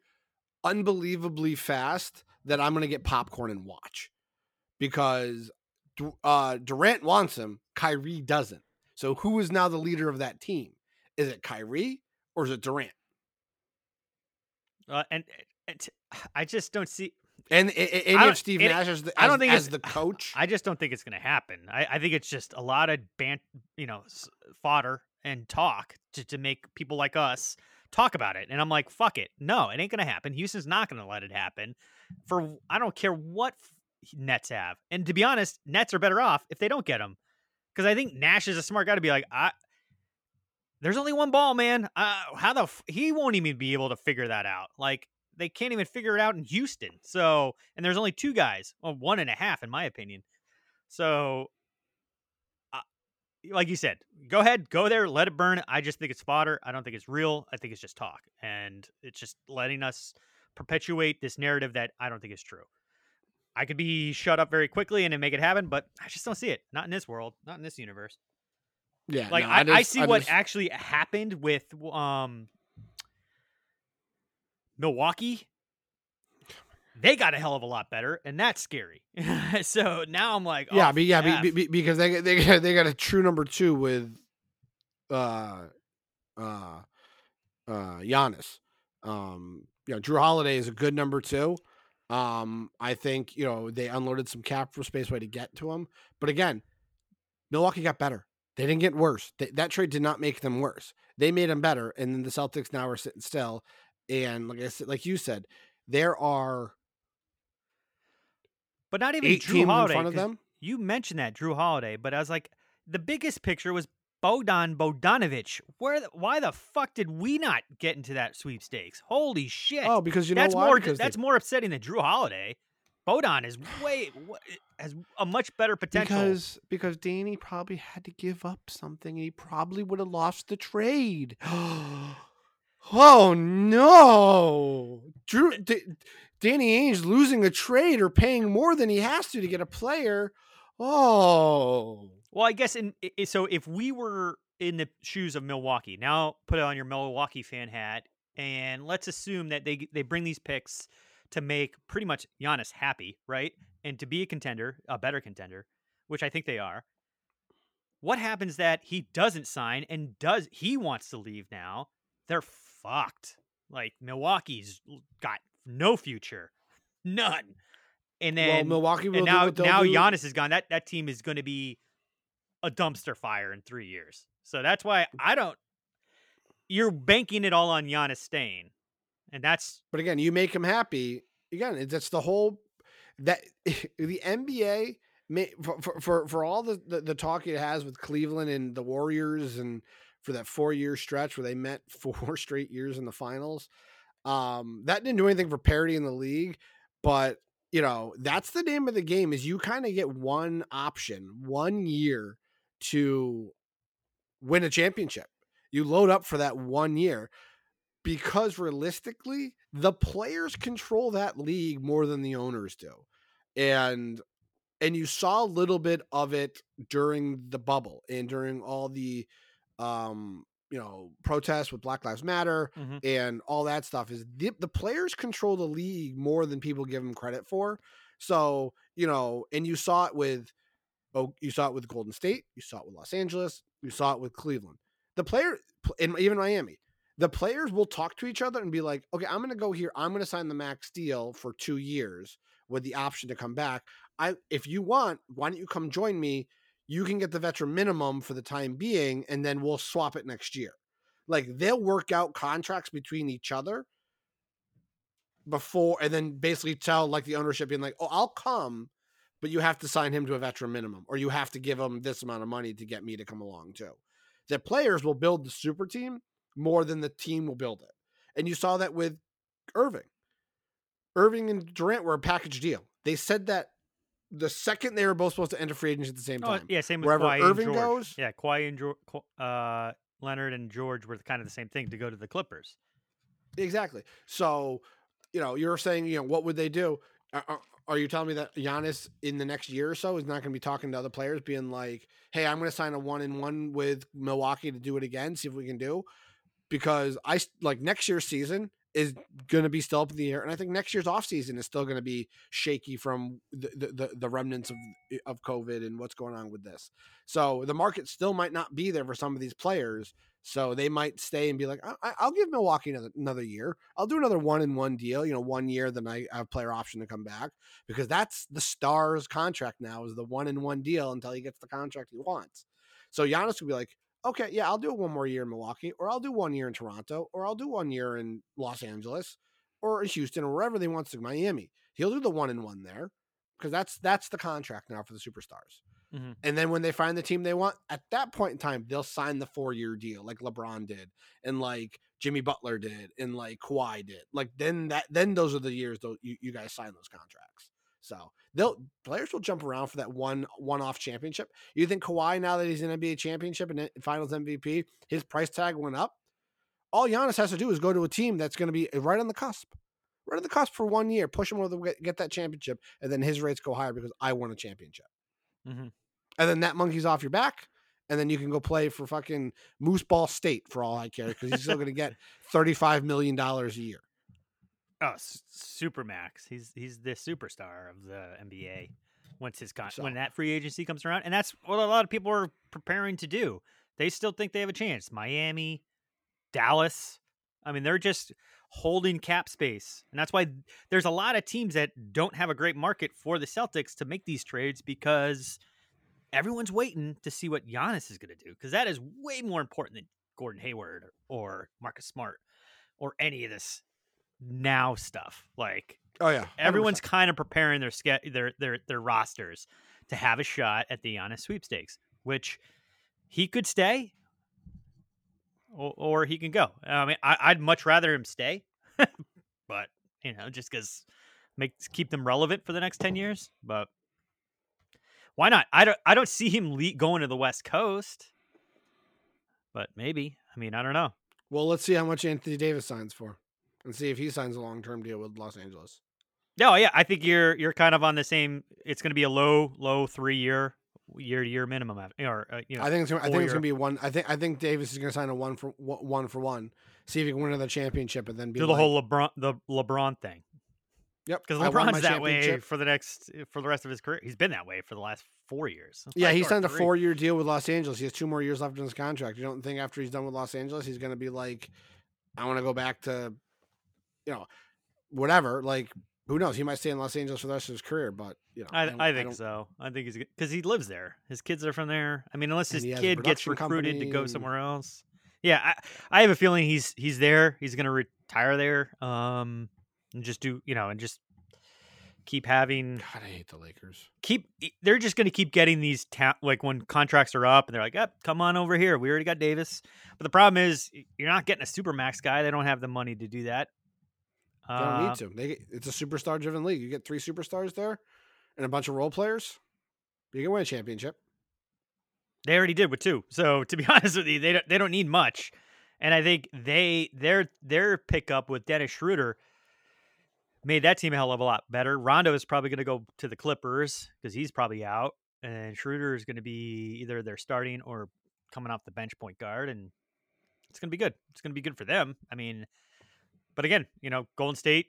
unbelievably fast. That I'm going to get popcorn and watch because uh, Durant wants him, Kyrie doesn't. So who is now the leader of that team? Is it Kyrie or is it Durant? Uh, and, and I just don't see. And, and, and I don't- Steve Nash as the, I don't think as the coach. I just don't think it's going to happen. I, I think it's just a lot of ban, you know, fodder and talk to, to make people like us talk about it. And I'm like, fuck it. No, it ain't going to happen. Houston's not going to let it happen. For I don't care what Nets have. And to be honest, Nets are better off if they don't get him. Because I think Nash is a smart guy to be like, I. There's only one ball, man. Uh, how the f- he won't even be able to figure that out. Like they can't even figure it out in Houston. So, and there's only two guys, well, one and a half, in my opinion. So, like you said, go ahead, go there, let it burn. I just think it's fodder. I don't think it's real. I think it's just talk, and it's just letting us perpetuate this narrative that I don't think is true. I could be shut up very quickly and make it happen, but I just don't see it. Not in this world. Not in this universe. yeah, Like no, I, I, just- see what just- actually happened with um Milwaukee. They got a hell of a lot better, and that's scary. so now I'm like, yeah, oh, but yeah, be, be, because they they got- they got a true number two with uh uh uh Giannis. Um, you know, Jrue Holiday is a good number two. Um, I think you know they unloaded some cap for space way to get to him, but again, Milwaukee got better. They didn't get worse. They, that trade did not make them worse. They made them better, and then the Celtics now are sitting still. And like I said, like you said, there are but not even Jrue teams in Holiday. front of them. You mentioned that Jrue Holiday, but I was like, the biggest picture was Bogdan Bogdanovic. Where? The, why the fuck did we not get into that sweepstakes? Holy shit! Oh, because you know that's why? more. Because they- that's more upsetting than Jrue Holiday. Bogdan is way wa- has a much better potential. Because because Danny probably had to give up something he probably would have lost the trade. oh no. Jrue eh, D- Danny Ainge losing a trade or paying more than he has to to get a player. Oh. Well, I guess in so if we were in the shoes of Milwaukee, now put on your Milwaukee fan hat, and let's assume that they they bring these picks to make pretty much Giannis happy, right? And to be a contender, a better contender, which I think they are. What happens that he doesn't sign and does he wants to leave now? They're fucked. Like Milwaukee's got no future, none. And then well, Milwaukee will and now now do. Giannis is gone. That that team is going to be a dumpster fire in three years. So that's why I don't. You're banking it all on Giannis staying, and that's But again, you make him happy. Again, that's the whole that the NBA may, for, for for for all the, the the talk it has with Cleveland and the Warriors and for that four year stretch where they met four straight years in the finals. Um, that didn't do anything for parity in the league, but you know that's the name of the game. Is you kind of get one option, one year to win a championship. You load up for that one year because realistically, the players control that league more than the owners do. And and you saw a little bit of it during the bubble and during all the um you know protests with black lives matter Mhm. and all that stuff is the, the players control the league more than people give them credit for. So you know and you saw it with oh you saw it with golden state you saw it with los angeles you saw it with cleveland. The player pl- and even miami the players will talk to each other and be like okay i'm going to go here i'm going to sign the max deal for two years with the option to come back. I if you want why don't you come join me you can get the veteran minimum for the time being and then we'll swap it next year. Like they'll work out contracts between each other before and then basically tell like the ownership being like oh i'll come but you have to sign him to a veteran minimum or you have to give him this amount of money to get me to come along too. The players will build the super team more than the team will build it. And you saw that with irving. Irving and durant were a package deal. They said that the second they were both supposed to enter free agency at the same oh, time yeah, same with wherever Kawhi and irving goes Yeah, Kawhi and George, uh, Leonard and George were kind of the same thing to go to the Clippers. Exactly. So, you know, you're saying, you know, what would they do? Are, are, are you telling me that Giannis in the next year or so is not going to be talking to other players, being like, "Hey, I'm going to sign a one in one with Milwaukee to do it again, see if we can do," because I like next year's season is going to be still up in the air, and I think next year's off season is still going to be shaky from the, the the remnants of eh, of COVID and what's going on with this. So the market still might not be there for some of these players. So they might stay and be like, I, I- I'll give Milwaukee another another year. I'll do another one in one deal. You know, one year, then I have player option to come back because that's the Stars contract now is the one in one deal until he gets the contract he wants. So Giannis would be like, okay, yeah, I'll do one more year in Milwaukee, or I'll do one year in Toronto, or I'll do one year in Los Angeles, or in Houston, or wherever they want to. Miami, he'll do the one in one there because that's that's the contract now for the superstars. Mhm. And then when they find the team they want, at that point in time, they'll sign the four year deal like LeBron did, and like Jimmy Butler did, and like Kawhi did. Like then that then those are the years though you, you guys sign those contracts. So they'll players will jump around for that one one off championship. You think Kawhi now that he's in NBA championship and in- Finals MVP, his price tag went up? All Giannis has to do is go to a team that's going to be right on the cusp, right on the cusp for one year, push him over the get, get that championship, and then his rates go higher because I won a championship Mm-hmm. and then that monkey's off your back, and then you can go play for fucking Moose Ball State for all I care because he's still going to get thirty-five million dollars a year. Oh, Supermax. He's he's the superstar of the NBA. Mm-hmm. Once his con- when that free agency comes around, and that's what a lot of people are preparing to do. They still think they have a chance. Miami, Dallas. I mean, they're just holding cap space, and that's why there's a lot of teams that don't have a great market for the Celtics to make these trades because everyone's waiting to see what Giannis is going to do because that is way more important than Gordon Hayward or Marcus Smart or any of this now stuff. Like, Oh yeah, everyone's kind of preparing their ske- their their their rosters to have a shot at the Giannis sweepstakes, which he could stay or, or he can go. I mean, I, I'd much rather him stay, but you know, just because make keep them relevant for the next ten years. But why not? I don't I don't see him le- going to the West Coast, but maybe. I mean, I don't know. Well, let's see how much Anthony Davis signs for, and see if he signs a long term deal with Los Angeles. No, yeah, I think you're you're kind of on the same. It's going to be a low low three year year to year minimum, or uh, you know. I think it's gonna, I think it's gonna be one. I think I think Davis is gonna sign a one for one for one. See if he can win another championship and then be do the like, whole LeBron the LeBron thing. Yep, Because LeBron's that way for the next for the rest of his career. He's been that way for the last four years. Yeah, he signed a four year deal with Los Angeles. He has two more years left in his contract. You don't think after he's done with Los Angeles, he's going to be like, I want to go back to, you know, whatever. Like, who knows? He might stay in Los Angeles for the rest of his career, but, you know, I, don't- I think don't- so. I think he's because he lives there. His kids are from there. I mean, unless his he has a kid gets recruited to go somewhere else. Yeah, I, I have a feeling he's he's there. He's gonna retire there. Um, and just do you know, and just keep having God, I hate the Lakers. keep. They're just gonna keep getting these ta- like when contracts are up, and they're like, "Up, come on over here. We already got Davis." But the problem is, you're not getting a super max guy. They don't have the money to do that. They don't Uh, need to. They get, it's a superstar driven league. You get three superstars there and a bunch of role players. You can win a championship. They already did with two. So to be honest with you, they don't, they don't need much. And I think they their their pickup with Dennis Schroeder made that team a hell of a lot better. Rondo is probably going to go to the Clippers because he's probably out, and Schroeder is going to be either they're starting or coming off the bench point guard, and it's going to be good. It's going to be good for them. I mean, but again, you know, Golden State,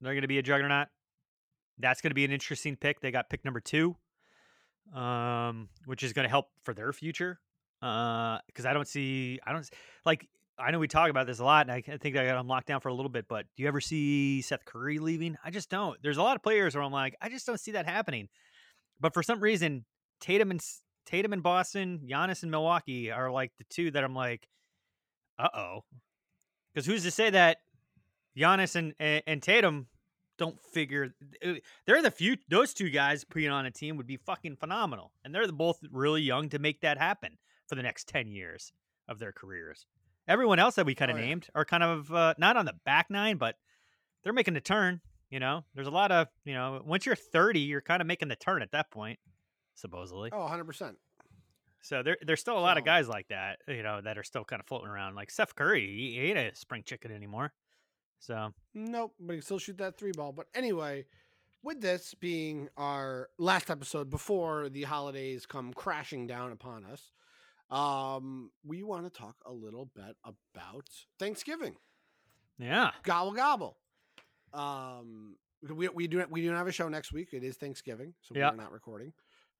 they're going to be a juggernaut. That's going to be an interesting pick. They got pick number two um, which is going to help for their future. Because I don't see, I don't like. I know we talk about this a lot, and I think I got them locked down for a little bit. But do you ever see Steph Curry leaving? I just don't. There's a lot of players where I'm like, I just don't see that happening. But for some reason, Tatum and Tatum in Boston, Giannis in Milwaukee are like the two that I'm like, uh oh. Because who's to say that Giannis and, and and Tatum don't figure uh, they're the few those two guys putting on a team would be fucking phenomenal and they're both really young to make that happen for the next 10 years of their careers everyone else that we kind of Oh, yeah. named are kind of uh, not on the back nine but they're making the turn you know there's a lot of you know once you're 30 you're kind of making the turn at that point supposedly Oh, 100%. so there, there's still a lot of guys like that you know that are still kind of floating around like Steph Curry he, he ain't a spring chicken anymore so Nope, but he can still shoot that three ball. But anyway, with this being our last episode before the holidays come crashing down upon us, um, we want to talk a little bit about Thanksgiving. yeah Gobble gobble. Um, we we do we do not have a show next week. It is Thanksgiving, so Yeah. we're not recording.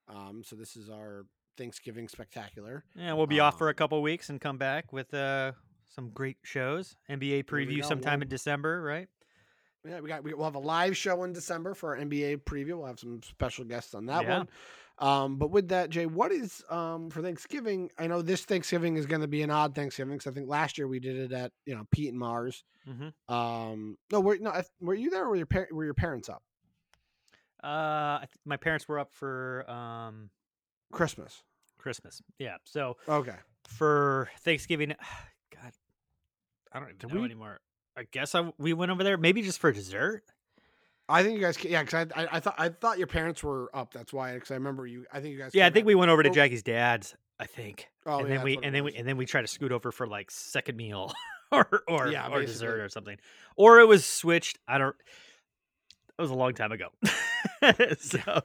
Um, so this is our Thanksgiving spectacular. Yeah, we'll be off for a Um, couple weeks and come back with uh some great shows. NBA preview sometime one- in December, right? Yeah, we got we, we'll have a live show in December for our NBA preview. We'll have some special guests on that Yeah. one. Um, but with that, Jay, what is um for Thanksgiving? I know this Thanksgiving is going to be an odd Thanksgiving because I think last year we did it at you know Pete and Mars. Mm-hmm. Um, no, were no, were you there or were your par- were your parents up Uh, I th- my parents were up for um Christmas? Christmas. Yeah, so Okay, for Thanksgiving, I don't know we- anymore. I guess I, we went over there maybe just for dessert. I think you guys, ca- yeah, because I, I I thought I thought your parents were up. That's why because I remember you. I think you guys. Yeah, I think out- we went over to Oh, Jackie's dad's. I think, Oh, and yeah, then we and then we and then we try to scoot over for like second meal or or Yeah, or dessert or something, or it was switched. I don't. That was a long time ago. so,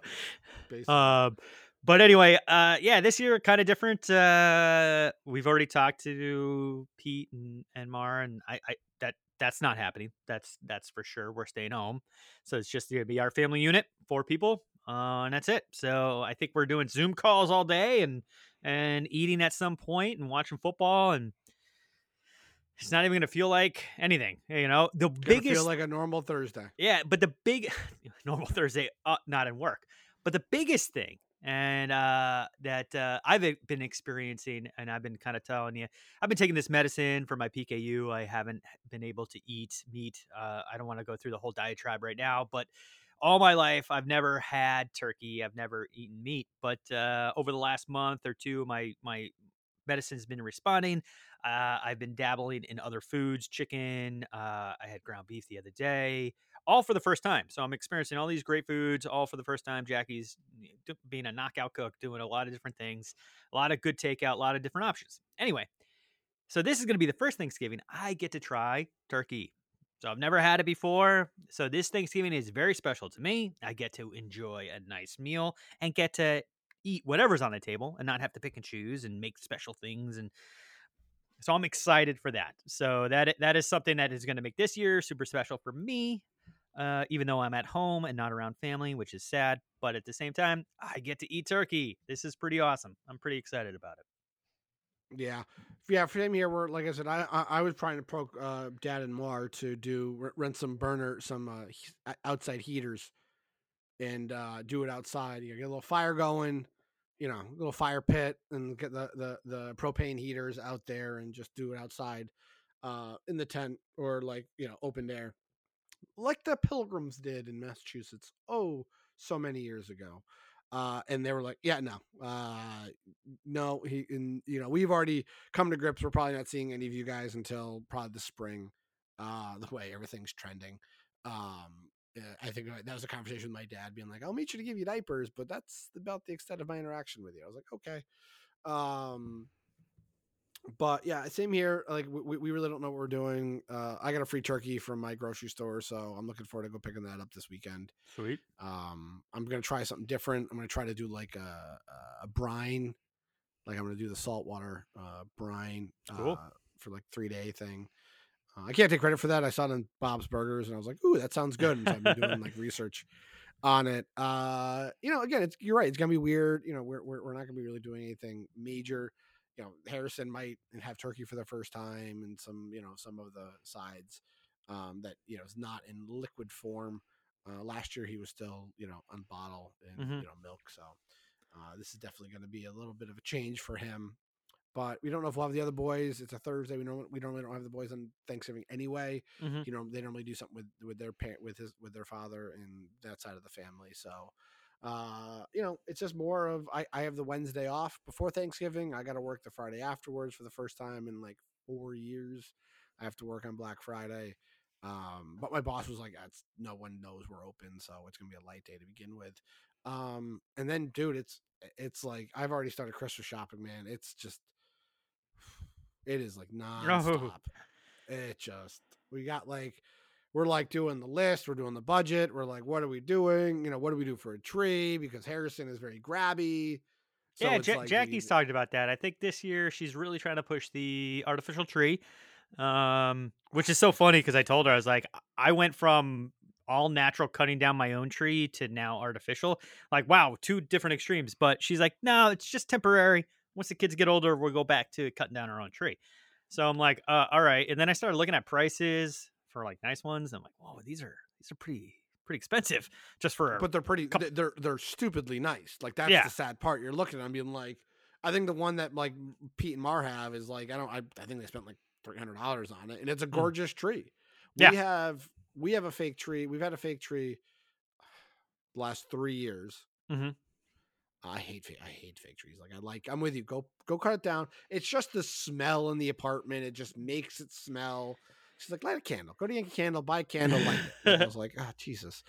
Basically. um, but anyway, uh, yeah, this year kind of different. Uh, we've already talked to Pete and, and Mar, and I, I that that's not happening. That's that's for sure. We're staying home, so it's just gonna be our family unit, four people, uh, and that's it. So I think we're doing Zoom calls all day and and eating at some point and watching football, and it's not even gonna feel like anything. You know, the Gonna biggest feel like a normal Thursday. yeah, but the big normal Thursday, uh, not in work. But the biggest thing, and uh, that uh, I've been experiencing, and I've been kind of telling you, I've been taking this medicine for my PKU. I haven't been able to eat meat. Uh, I don't want to go through the whole diatribe right now, but all my life I've never had turkey. I've never eaten meat. But uh, over the last month or two, my my medicine's been responding. Uh, I've been dabbling in other foods, chicken. Uh, I had ground beef the other day. All for the first time. So I'm experiencing all these great foods all for the first time. Jackie's being a knockout cook, doing a lot of different things, a lot of good takeout, a lot of different options. Anyway, so this is going to be the first Thanksgiving I get to try turkey. So I've never had it before. So this Thanksgiving is very special to me. I get to enjoy a nice meal and get to eat whatever's on the table and not have to pick and choose and make special things and so I'm excited for that. So that that is something that is going to make this year super special for me. Uh, even though I'm at home and not around family, which is sad, but at the same time, I get to eat turkey. This is pretty awesome. I'm pretty excited about it. Yeah, yeah. For him here, where like I said, I I, I was trying to pro uh, Dad and Mar to do rent some burner, some uh, outside heaters, and uh, do it outside. You get a little fire going, you know, a little fire pit, and get the the the propane heaters out there, and just do it outside, uh, in the tent or like you know open air, like the Pilgrims did in Massachusetts. Oh, so many years ago. Uh, and they were like, "Yeah, no, uh, no." He and you know we've already come to grips. We're probably not seeing any of you guys until probably the spring. Uh, the way everything's trending. Um, uh, I think that was a conversation with my dad, being like, "I'll meet you to give you diapers," but that's about the extent of my interaction with you. I was like, "Okay." Um, but yeah, same here. Like we, we really don't know what we're doing. Uh, I got a free turkey from my grocery store, so I'm looking forward to go picking that up this weekend. Sweet. Um, I'm gonna try something different. I'm gonna try to do like a a brine, like I'm gonna do the saltwater uh, brine Cool. uh, for like three day thing. Uh, I can't take credit for that. I saw it in Bob's Burgers, and I was like, "Ooh, that sounds good." And so I've been doing like research on it. Uh, you know, again, it's you're right. It's gonna be weird. You know, we're we're, we're not gonna be really doing anything major. You know, Harrison might have turkey for the first time, and some you know some of the sides um, that you know is not in liquid form. Uh, last year he was still you know on bottle and Mhm. you know milk, so uh, this is definitely going to be a little bit of a change for him. But we don't know if we'll have the other boys. It's a Thursday. We don't. We normally don't have the boys on Thanksgiving anyway. Mhm. You know, they normally do something with with their parent, with his, with their father, and that side of the family. So, uh, you know, it's just more of I, I have the Wednesday off before Thanksgiving. I got to work the Friday afterwards for the first time in like four years. I have to work on Black Friday. Um, but my boss was like, "That's no one knows we're open, so it's gonna be a light day to begin with." Um, and then, dude, it's it's like I've already started Christmas shopping, man. It's just it is like nonstop. It just we got like we're like doing the list, we're doing the budget, we're like, what are we doing? You know, what do we do for a tree? Because Harrison is very grabby. So yeah, Ja- like Jackie's we- talked about that. I think this year she's really trying to push the artificial tree, um, which is so funny because I told her I was like, I went from all natural cutting down my own tree to now artificial. Like, wow, two different extremes. But she's like, no, it's just temporary. Once the kids get older, we'll go back to cutting down our own tree. So I'm like, uh, all right. And then I started looking at prices for like nice ones. I'm like, whoa, these are these are pretty pretty expensive just for. but they're pretty they- they're they're stupidly nice. Like that's Yeah. the sad part. You're looking at them being like I think the one that like Pete and Mar have is like I don't I, I think they spent like three hundred dollars on it and it's a gorgeous tree. We. Yeah. have we have a fake tree. We've had a fake tree the last three years. Mm-hmm. I hate I hate fake trees. Like I like I'm with you. Go go cut it down. It's just the smell in the apartment. It just makes it smell. She's like, light a candle. Go to Yankee Candle, buy a candle, light it. I was like, ah, Jesus.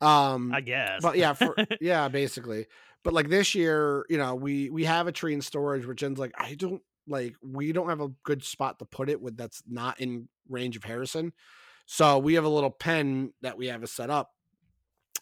Um, I guess. but yeah, for yeah, basically. But like this year, you know, we we have a tree in storage, which ends like I don't like we don't have a good spot to put it with that's not in range of Harrison. So we have a little pen that we have a set up,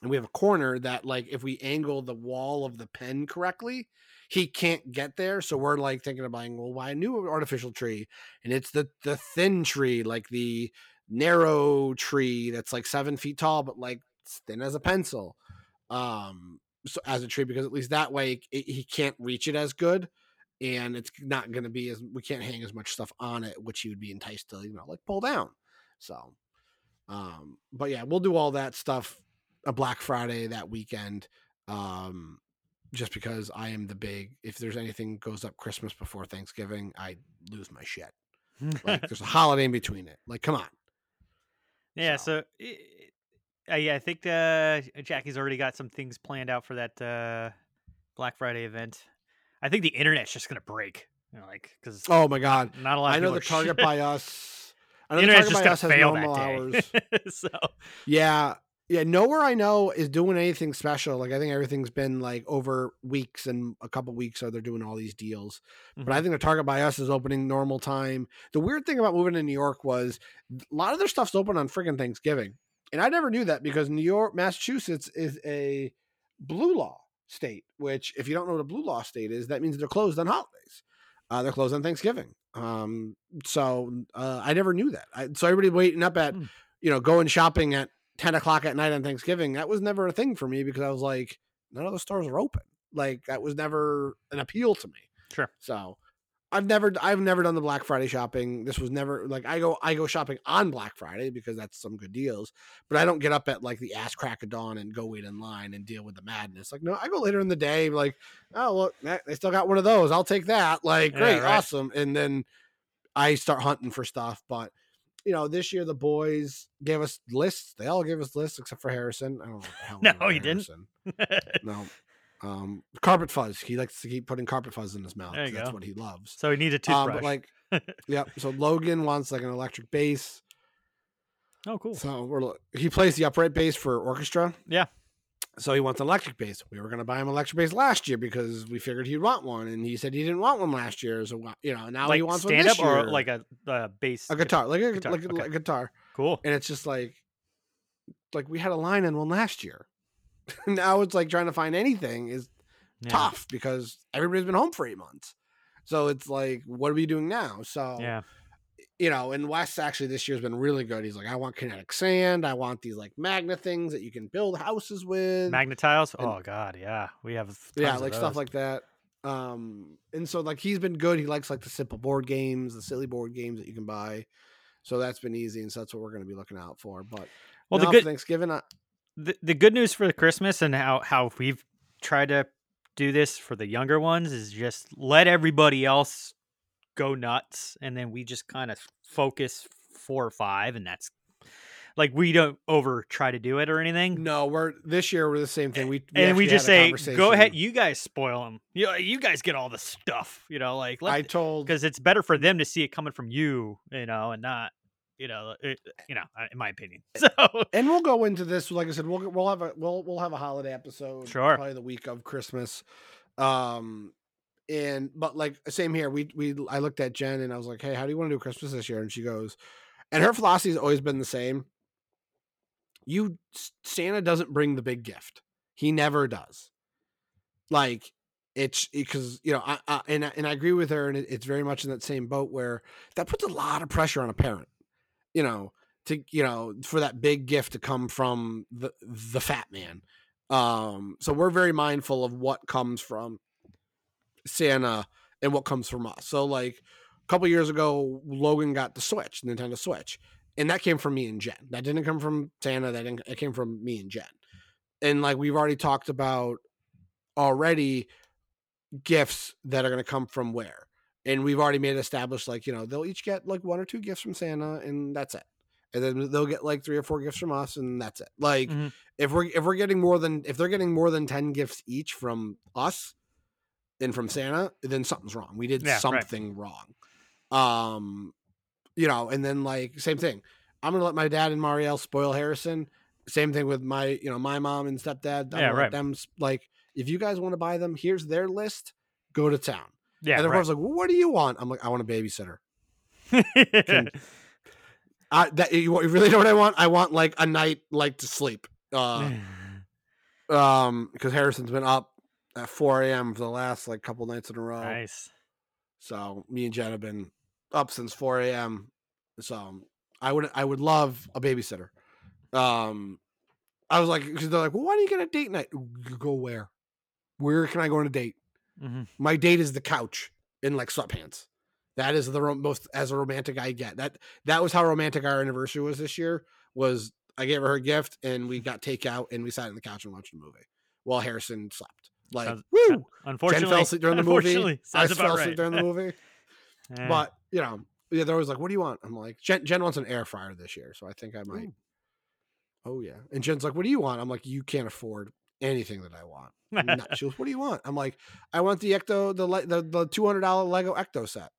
and we have a corner that like if we angle the wall of the pen correctly, he can't get there. So we're like thinking about buying, well, why a new artificial tree? And it's the the thin tree, like the narrow tree that's like seven feet tall, but like thin as a pencil. Um, so as a tree, because at least that way it, he can't reach it as good. And it's not going to be as we can't hang as much stuff on it, which he would be enticed to, you know, like pull down. So, um, but yeah, we'll do all that stuff a Black Friday that weekend. Um, just because I am the big, if there's anything goes up Christmas before Thanksgiving, I lose my shit. Like there's a holiday in between it. Like, come on. Yeah, so, i- uh, yeah, I think uh, Jackie's already got some things planned out for that uh, Black Friday event. I think the internet's just gonna break, you know, like because Oh my god! not a lot. Of I know the Target by us. I The know internet's Target just by gonna Us has fail normal that day. hours. so Yeah. Yeah, nowhere I know is doing anything special. Like I think everything's been like over weeks and a couple weeks so they're doing all these deals. But Mm-hmm. I think the Target by Us is opening normal time. The weird thing about moving to New York was a lot of their stuff's open on friggin' Thanksgiving. And I never knew that because New York, Massachusetts is a blue law state, which if you don't know what a blue law state is, that means they're closed on holidays. Uh, they're closed on Thanksgiving. Um, so uh, I never knew that. I, so everybody waiting up at, you know, going shopping at 10 o'clock at night on Thanksgiving, that was never a thing for me because I was like, none of the stores are open. Like that was never an appeal to me. Sure. So I've never I've never done the Black Friday shopping. This was never like I go I go shopping on Black Friday because that's some good deals. But I don't get up at like the ass crack of dawn and go wait in line and deal with the madness. Like no, I go later in the day. Like oh look, that- they still got one of those. I'll take that. Like Yeah, great, right. awesome. And then I start hunting for stuff. But you know, this year the boys gave us lists. They all gave us lists except for Harrison. I don't know. What the hell No, he didn't. No. Um, carpet fuzz. He likes to keep putting carpet fuzz in his mouth. There you 'cause That's go. what he loves. So he needs a Um, toothbrush. but like, yep. So Logan wants like an electric bass. oh, cool. So we're he plays the upright bass for orchestra. Yeah. So he wants an electric bass. We were gonna buy him an electric bass last year because we figured he'd want one, and he said he didn't want one last year. So you know now like he wants one stand this up or year. like a uh, bass a guitar, like a guitar, like, okay. like a guitar. Cool. And it's just like, like we had a line in one last year. now it's like trying to find anything is Yeah. tough because everybody's been home for eight months. So it's like, what are we doing now? So Yeah. You know, and Wes actually this year's been really good. He's like, I want kinetic sand. I want these like magnet things that you can build houses with. Magnet tiles. and- Oh god, yeah. We have yeah, like stuff like that. Um, and so like he's been good. He likes like the simple board games, the silly board games that you can buy. So that's been easy, and so that's what we're going to be looking out for. But Well, the good- Thanksgiving, I, the, the good news for the Christmas and how how we've tried to do this for the younger ones is just let everybody else go nuts and then we just kind of focus four or five and that's like we don't over try to do it or anything no, we're this year we're the same thing. We, we and we just say go ahead you guys spoil them you, you guys get all the stuff you know like I told because it's better for them to see it coming from you you know and not you know it, you know in my opinion so and we'll go into this. Like I said, we'll we'll have a we'll we'll have a holiday episode. Sure. probably the week of Christmas. Um, and but like same here. We we I looked at Jen and I was like, hey, how do you want to do Christmas this year? And she goes, and her philosophy has always been the same. You Santa doesn't bring the big gift. He never does. Like it's because you know, I, I and and I agree with her, and it, it's very much in that same boat where that puts a lot of pressure on a parent. You know, to you know for that big gift to come from the the fat man um so we're very mindful of what comes from santa and what comes from us. So like a couple years ago logan got the switch nintendo switch and that came from me and jen. That didn't come from santa that didn't, it came from me and jen. And like we've already talked about already gifts that are going to come from where. And we've already made established like you know they'll each get like one or two gifts from santa and that's it. And then they'll get like three or four gifts from us and that's it. Like Mhm. if we're if we're getting more than if they're getting more than 10 gifts each from us and from santa then something's wrong we did Yeah, right. something wrong um you know and then like same thing i'm gonna let my dad and marielle spoil harrison same thing with my you know my mom and stepdad I'm Yeah, right. them like if you guys want to buy them here's their list go to town yeah and the right. like well, what do you want i'm like i want a babysitter Can- I, that you you really know what I want? I want like a night like to sleep. Uh, um, because Harrison's been up at 4 a.m. for the last like couple nights in a row. nice So me and Jen have been up since 4 a.m. So I would I would love a babysitter. Um, I was like, because they're like, well, why don't you get a date night? Go where? Where can I go on a date? Mhm. My date is the couch in like sweatpants. That is the ro- most as a romantic I get. That that was how romantic our anniversary was this year. Was I gave her her gift and we got takeout and we sat on the couch and watched a movie while Harrison slept. Like Sounds- woo! unfortunately Jen fell asleep during the movie. unfortunately, I fell asleep right. during the movie. But you know, yeah, they're always like, "What do you want?" I'm like, Jen, Jen wants an air fryer this year, so I think I might. Oh yeah, and Jen's like, "What do you want?" I'm like, "You can't afford anything that I want." She goes, "What do you want?" I'm like, "I want the Ecto, the the the two hundred dollar Lego Ecto set."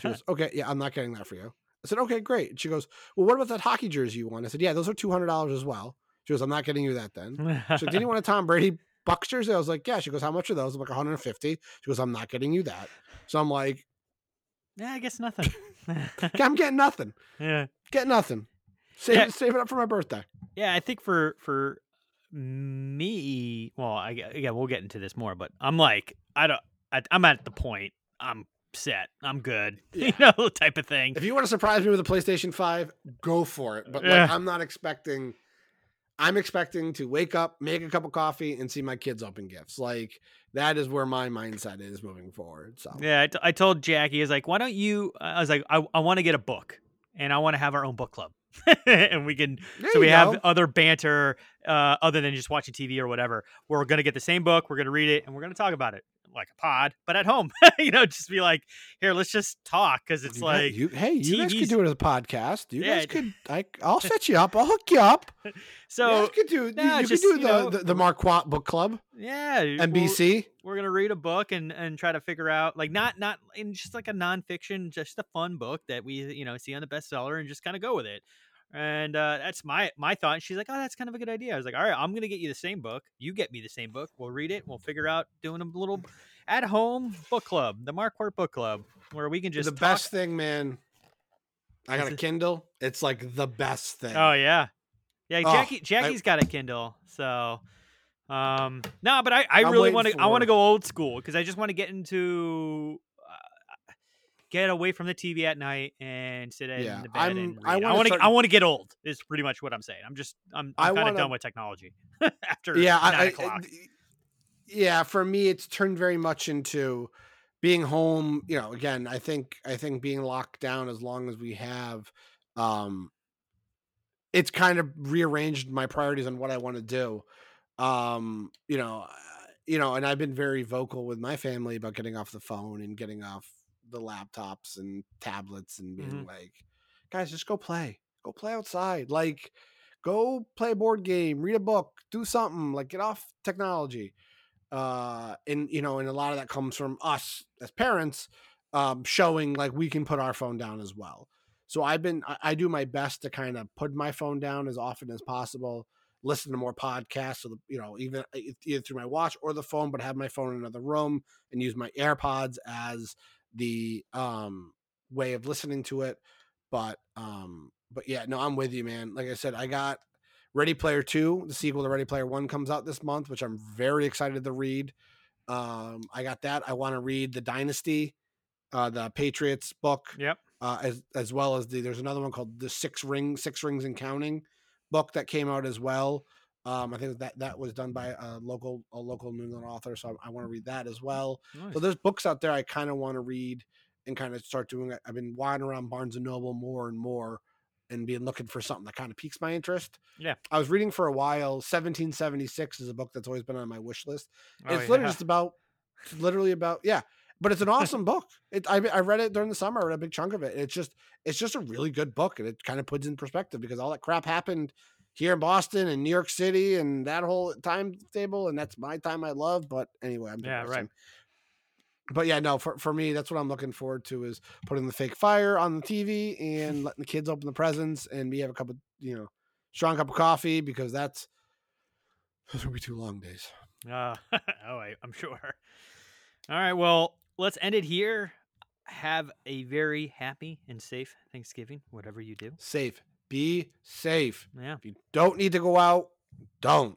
She goes, "Okay, yeah, I'm not getting that for you." I said, okay, great. And she goes, well, what about that hockey jersey you want? I said, yeah, those are two hundred dollars as well. She goes, I'm not getting you that then. She's like, did you want a Tom Brady Bucks jersey? I was like, yeah. She goes, how much are those? I'm like, 150. She goes, I'm not getting you that. So I'm like, yeah, I guess nothing. I'm getting nothing. Yeah. Get nothing. Save, Yeah. it, save it up for my birthday. Yeah, I think for for me, well, I yeah, we'll get into this more, but I'm like, I don't, I, I'm at the point, I'm set, I'm good, you know, type of thing. If you want to surprise me with a PlayStation 5, go for it. But Yeah. like, I'm not expecting. I'm expecting to wake up, make a cup of coffee, and see my kids open gifts. Like that is where my mindset is moving forward. So Yeah, I, t- I told Jackie, I was like, why don't you? I was like, I, I want to get a book, and I want to have our own book club, and we can. There so we have other banter, uh, other than just watching TV or whatever. We're gonna get the same book, we're gonna read it, and we're gonna talk about it like a pod, but at home. you know, just be like, here, let's just talk because it's You like, you, hey, you guys could do it as a podcast. You Yeah. guys could. I, I'll set you up. I'll hook you up. so you could do. nah, you, just, could do the, know, the the Marquardt Book Club. Yeah, NBC. We're gonna read a book and and try to figure out like not not in just like a nonfiction, just a fun book that we you know see on the bestseller and just kind of go with it. And uh, that's my my thought. She's like, "Oh, that's kind of a good idea." I was like, "All right, I'm gonna get you the same book. You get me the same book. We'll read it. We'll figure out doing a little at home book club, the Marquardt Book Club, where we can just the talk- best thing, man. I got a Kindle. It's like the best thing. Oh yeah, yeah. Oh, Jackie I- Jackie's got a Kindle, so um no, but I I I'm really want to I want to go old school because I just want to get into. Get away from the TV at night and sit in the bed I'm- and I read. I wanna start- I want to get old. Is pretty much what I'm saying. I'm just. I'm. I'm kind of wanna- done with technology. After yeah, nine I, I, yeah. For me, it's turned very much into being home. You know, again, I think I think being locked down as long as we have, um, it's kind of rearranged my priorities on what I want to do. Um, you know, uh, you know, and I've been very vocal with my family about getting off the phone and getting off the laptops and tablets and being Mhm. like, guys, just go play, go play outside, like go play a board game, read a book, do something, like get off technology. Uh, and you know, and a lot of that comes from us as parents, um, showing like we can put our phone down as well. So I've been, I, I do my best to kind of put my phone down as often as possible, listen to more podcasts, so the, you know, even either through my watch or the phone, but have my phone in another room and use my AirPods as the um way of listening to it. But um, but yeah, no, I'm with you, man. Like I said, I got Ready Player Two, the sequel to Ready Player One, comes out this month, which I'm very excited to read. Um, I got that. I want to read the Dynasty, uh, the Patriots book. Yep. Uh, as as well as the there's another one called the Six Ring Six Rings and Counting book that came out as well. Um, I think that that was done by a local a local New England author, so I, I want to read that as well. Nice. So there's books out there I kind of want to read and kind of start doing. I've been wandering around Barnes and Noble more and more and being looking for something that kind of piques my interest. Yeah. I was reading for a while. 1776 is a book that's always been on my wish list. Oh, it's literally just about, literally about, yeah. But it's an awesome book. It, I, I read it during the summer. I read a big chunk of it. It's just, it's just a really good book, and it kind of puts in perspective because all that crap happened here in Boston and New York City and that whole timetable, and that's my time I love. But anyway, I'm Yeah, right. But yeah, no, for, for me, that's what I'm looking forward to is putting the fake fire on the TV and letting the kids open the presents and me have a cup of, you know, strong cup of coffee because that's those will be two long days. Uh, oh, I, I'm sure. All right, well, let's end it here. Have a very happy and safe Thanksgiving, whatever you do. Safe. Be safe. Yeah. If you don't need to go out, don't.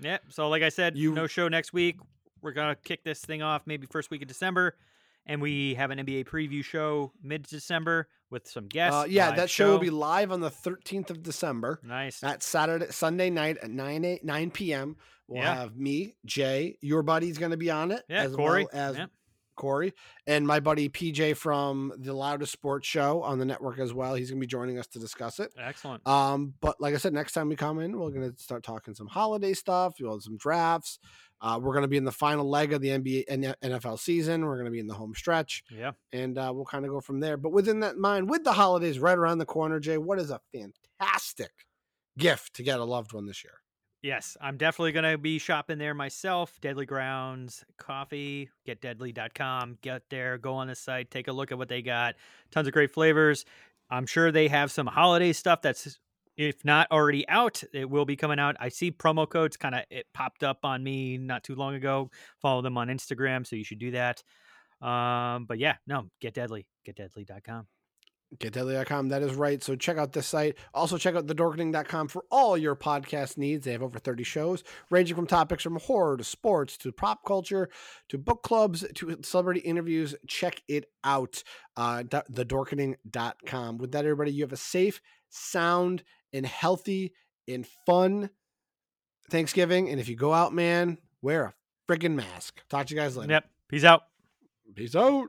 Yeah. So, like I said, You- no show next week. We're gonna kick this thing off maybe first week of December, and we have an NBA preview show mid December with some guests. Uh, yeah, that show will be live on the 13th of December. nice. At Saturday, Sunday night at 9 8, 9 p.m. We'll Yeah. have me, Jay, your buddy's going to be on it, Yeah, as Corey. well as Yeah. Corey, and my buddy PJ from the Loudest Sports Show on the network as well. He's going to be joining us to discuss it. Excellent. Um, but like I said, next time we come in, we're going to start talking some holiday stuff, you know, some drafts. Uh, we're going to be in the final leg of the NBA and NFL season. We're going to be in the home stretch, Yeah. and uh, we'll kind of go from there. But within that mind, with the holidays right around the corner, Jay, what is a fantastic gift to get a loved one this year? Yes, I'm definitely going to be shopping there myself. Deadly Grounds Coffee, getdeadly.com. Get there, go on the site, take a look at what they got. Tons of great flavors. I'm sure they have some holiday stuff that's if not already out, it will be coming out. I see promo codes kind of it popped up on me not too long ago. Follow them on Instagram, so you should do that. Um, but yeah, no, get deadly, getdeadly.com. GetDeadly.com. That is right. So check out this site. Also check out thedorkening.com for all your podcast needs. They have over 30 shows, ranging from topics from horror to sports to pop culture to book clubs to celebrity interviews. Check it out. Uh, thedorkening.com. With that, everybody, you have a safe, sound, and healthy and fun Thanksgiving. And if you go out, man, wear a friggin' mask. Talk to you guys later. Yep. Peace out. Peace out.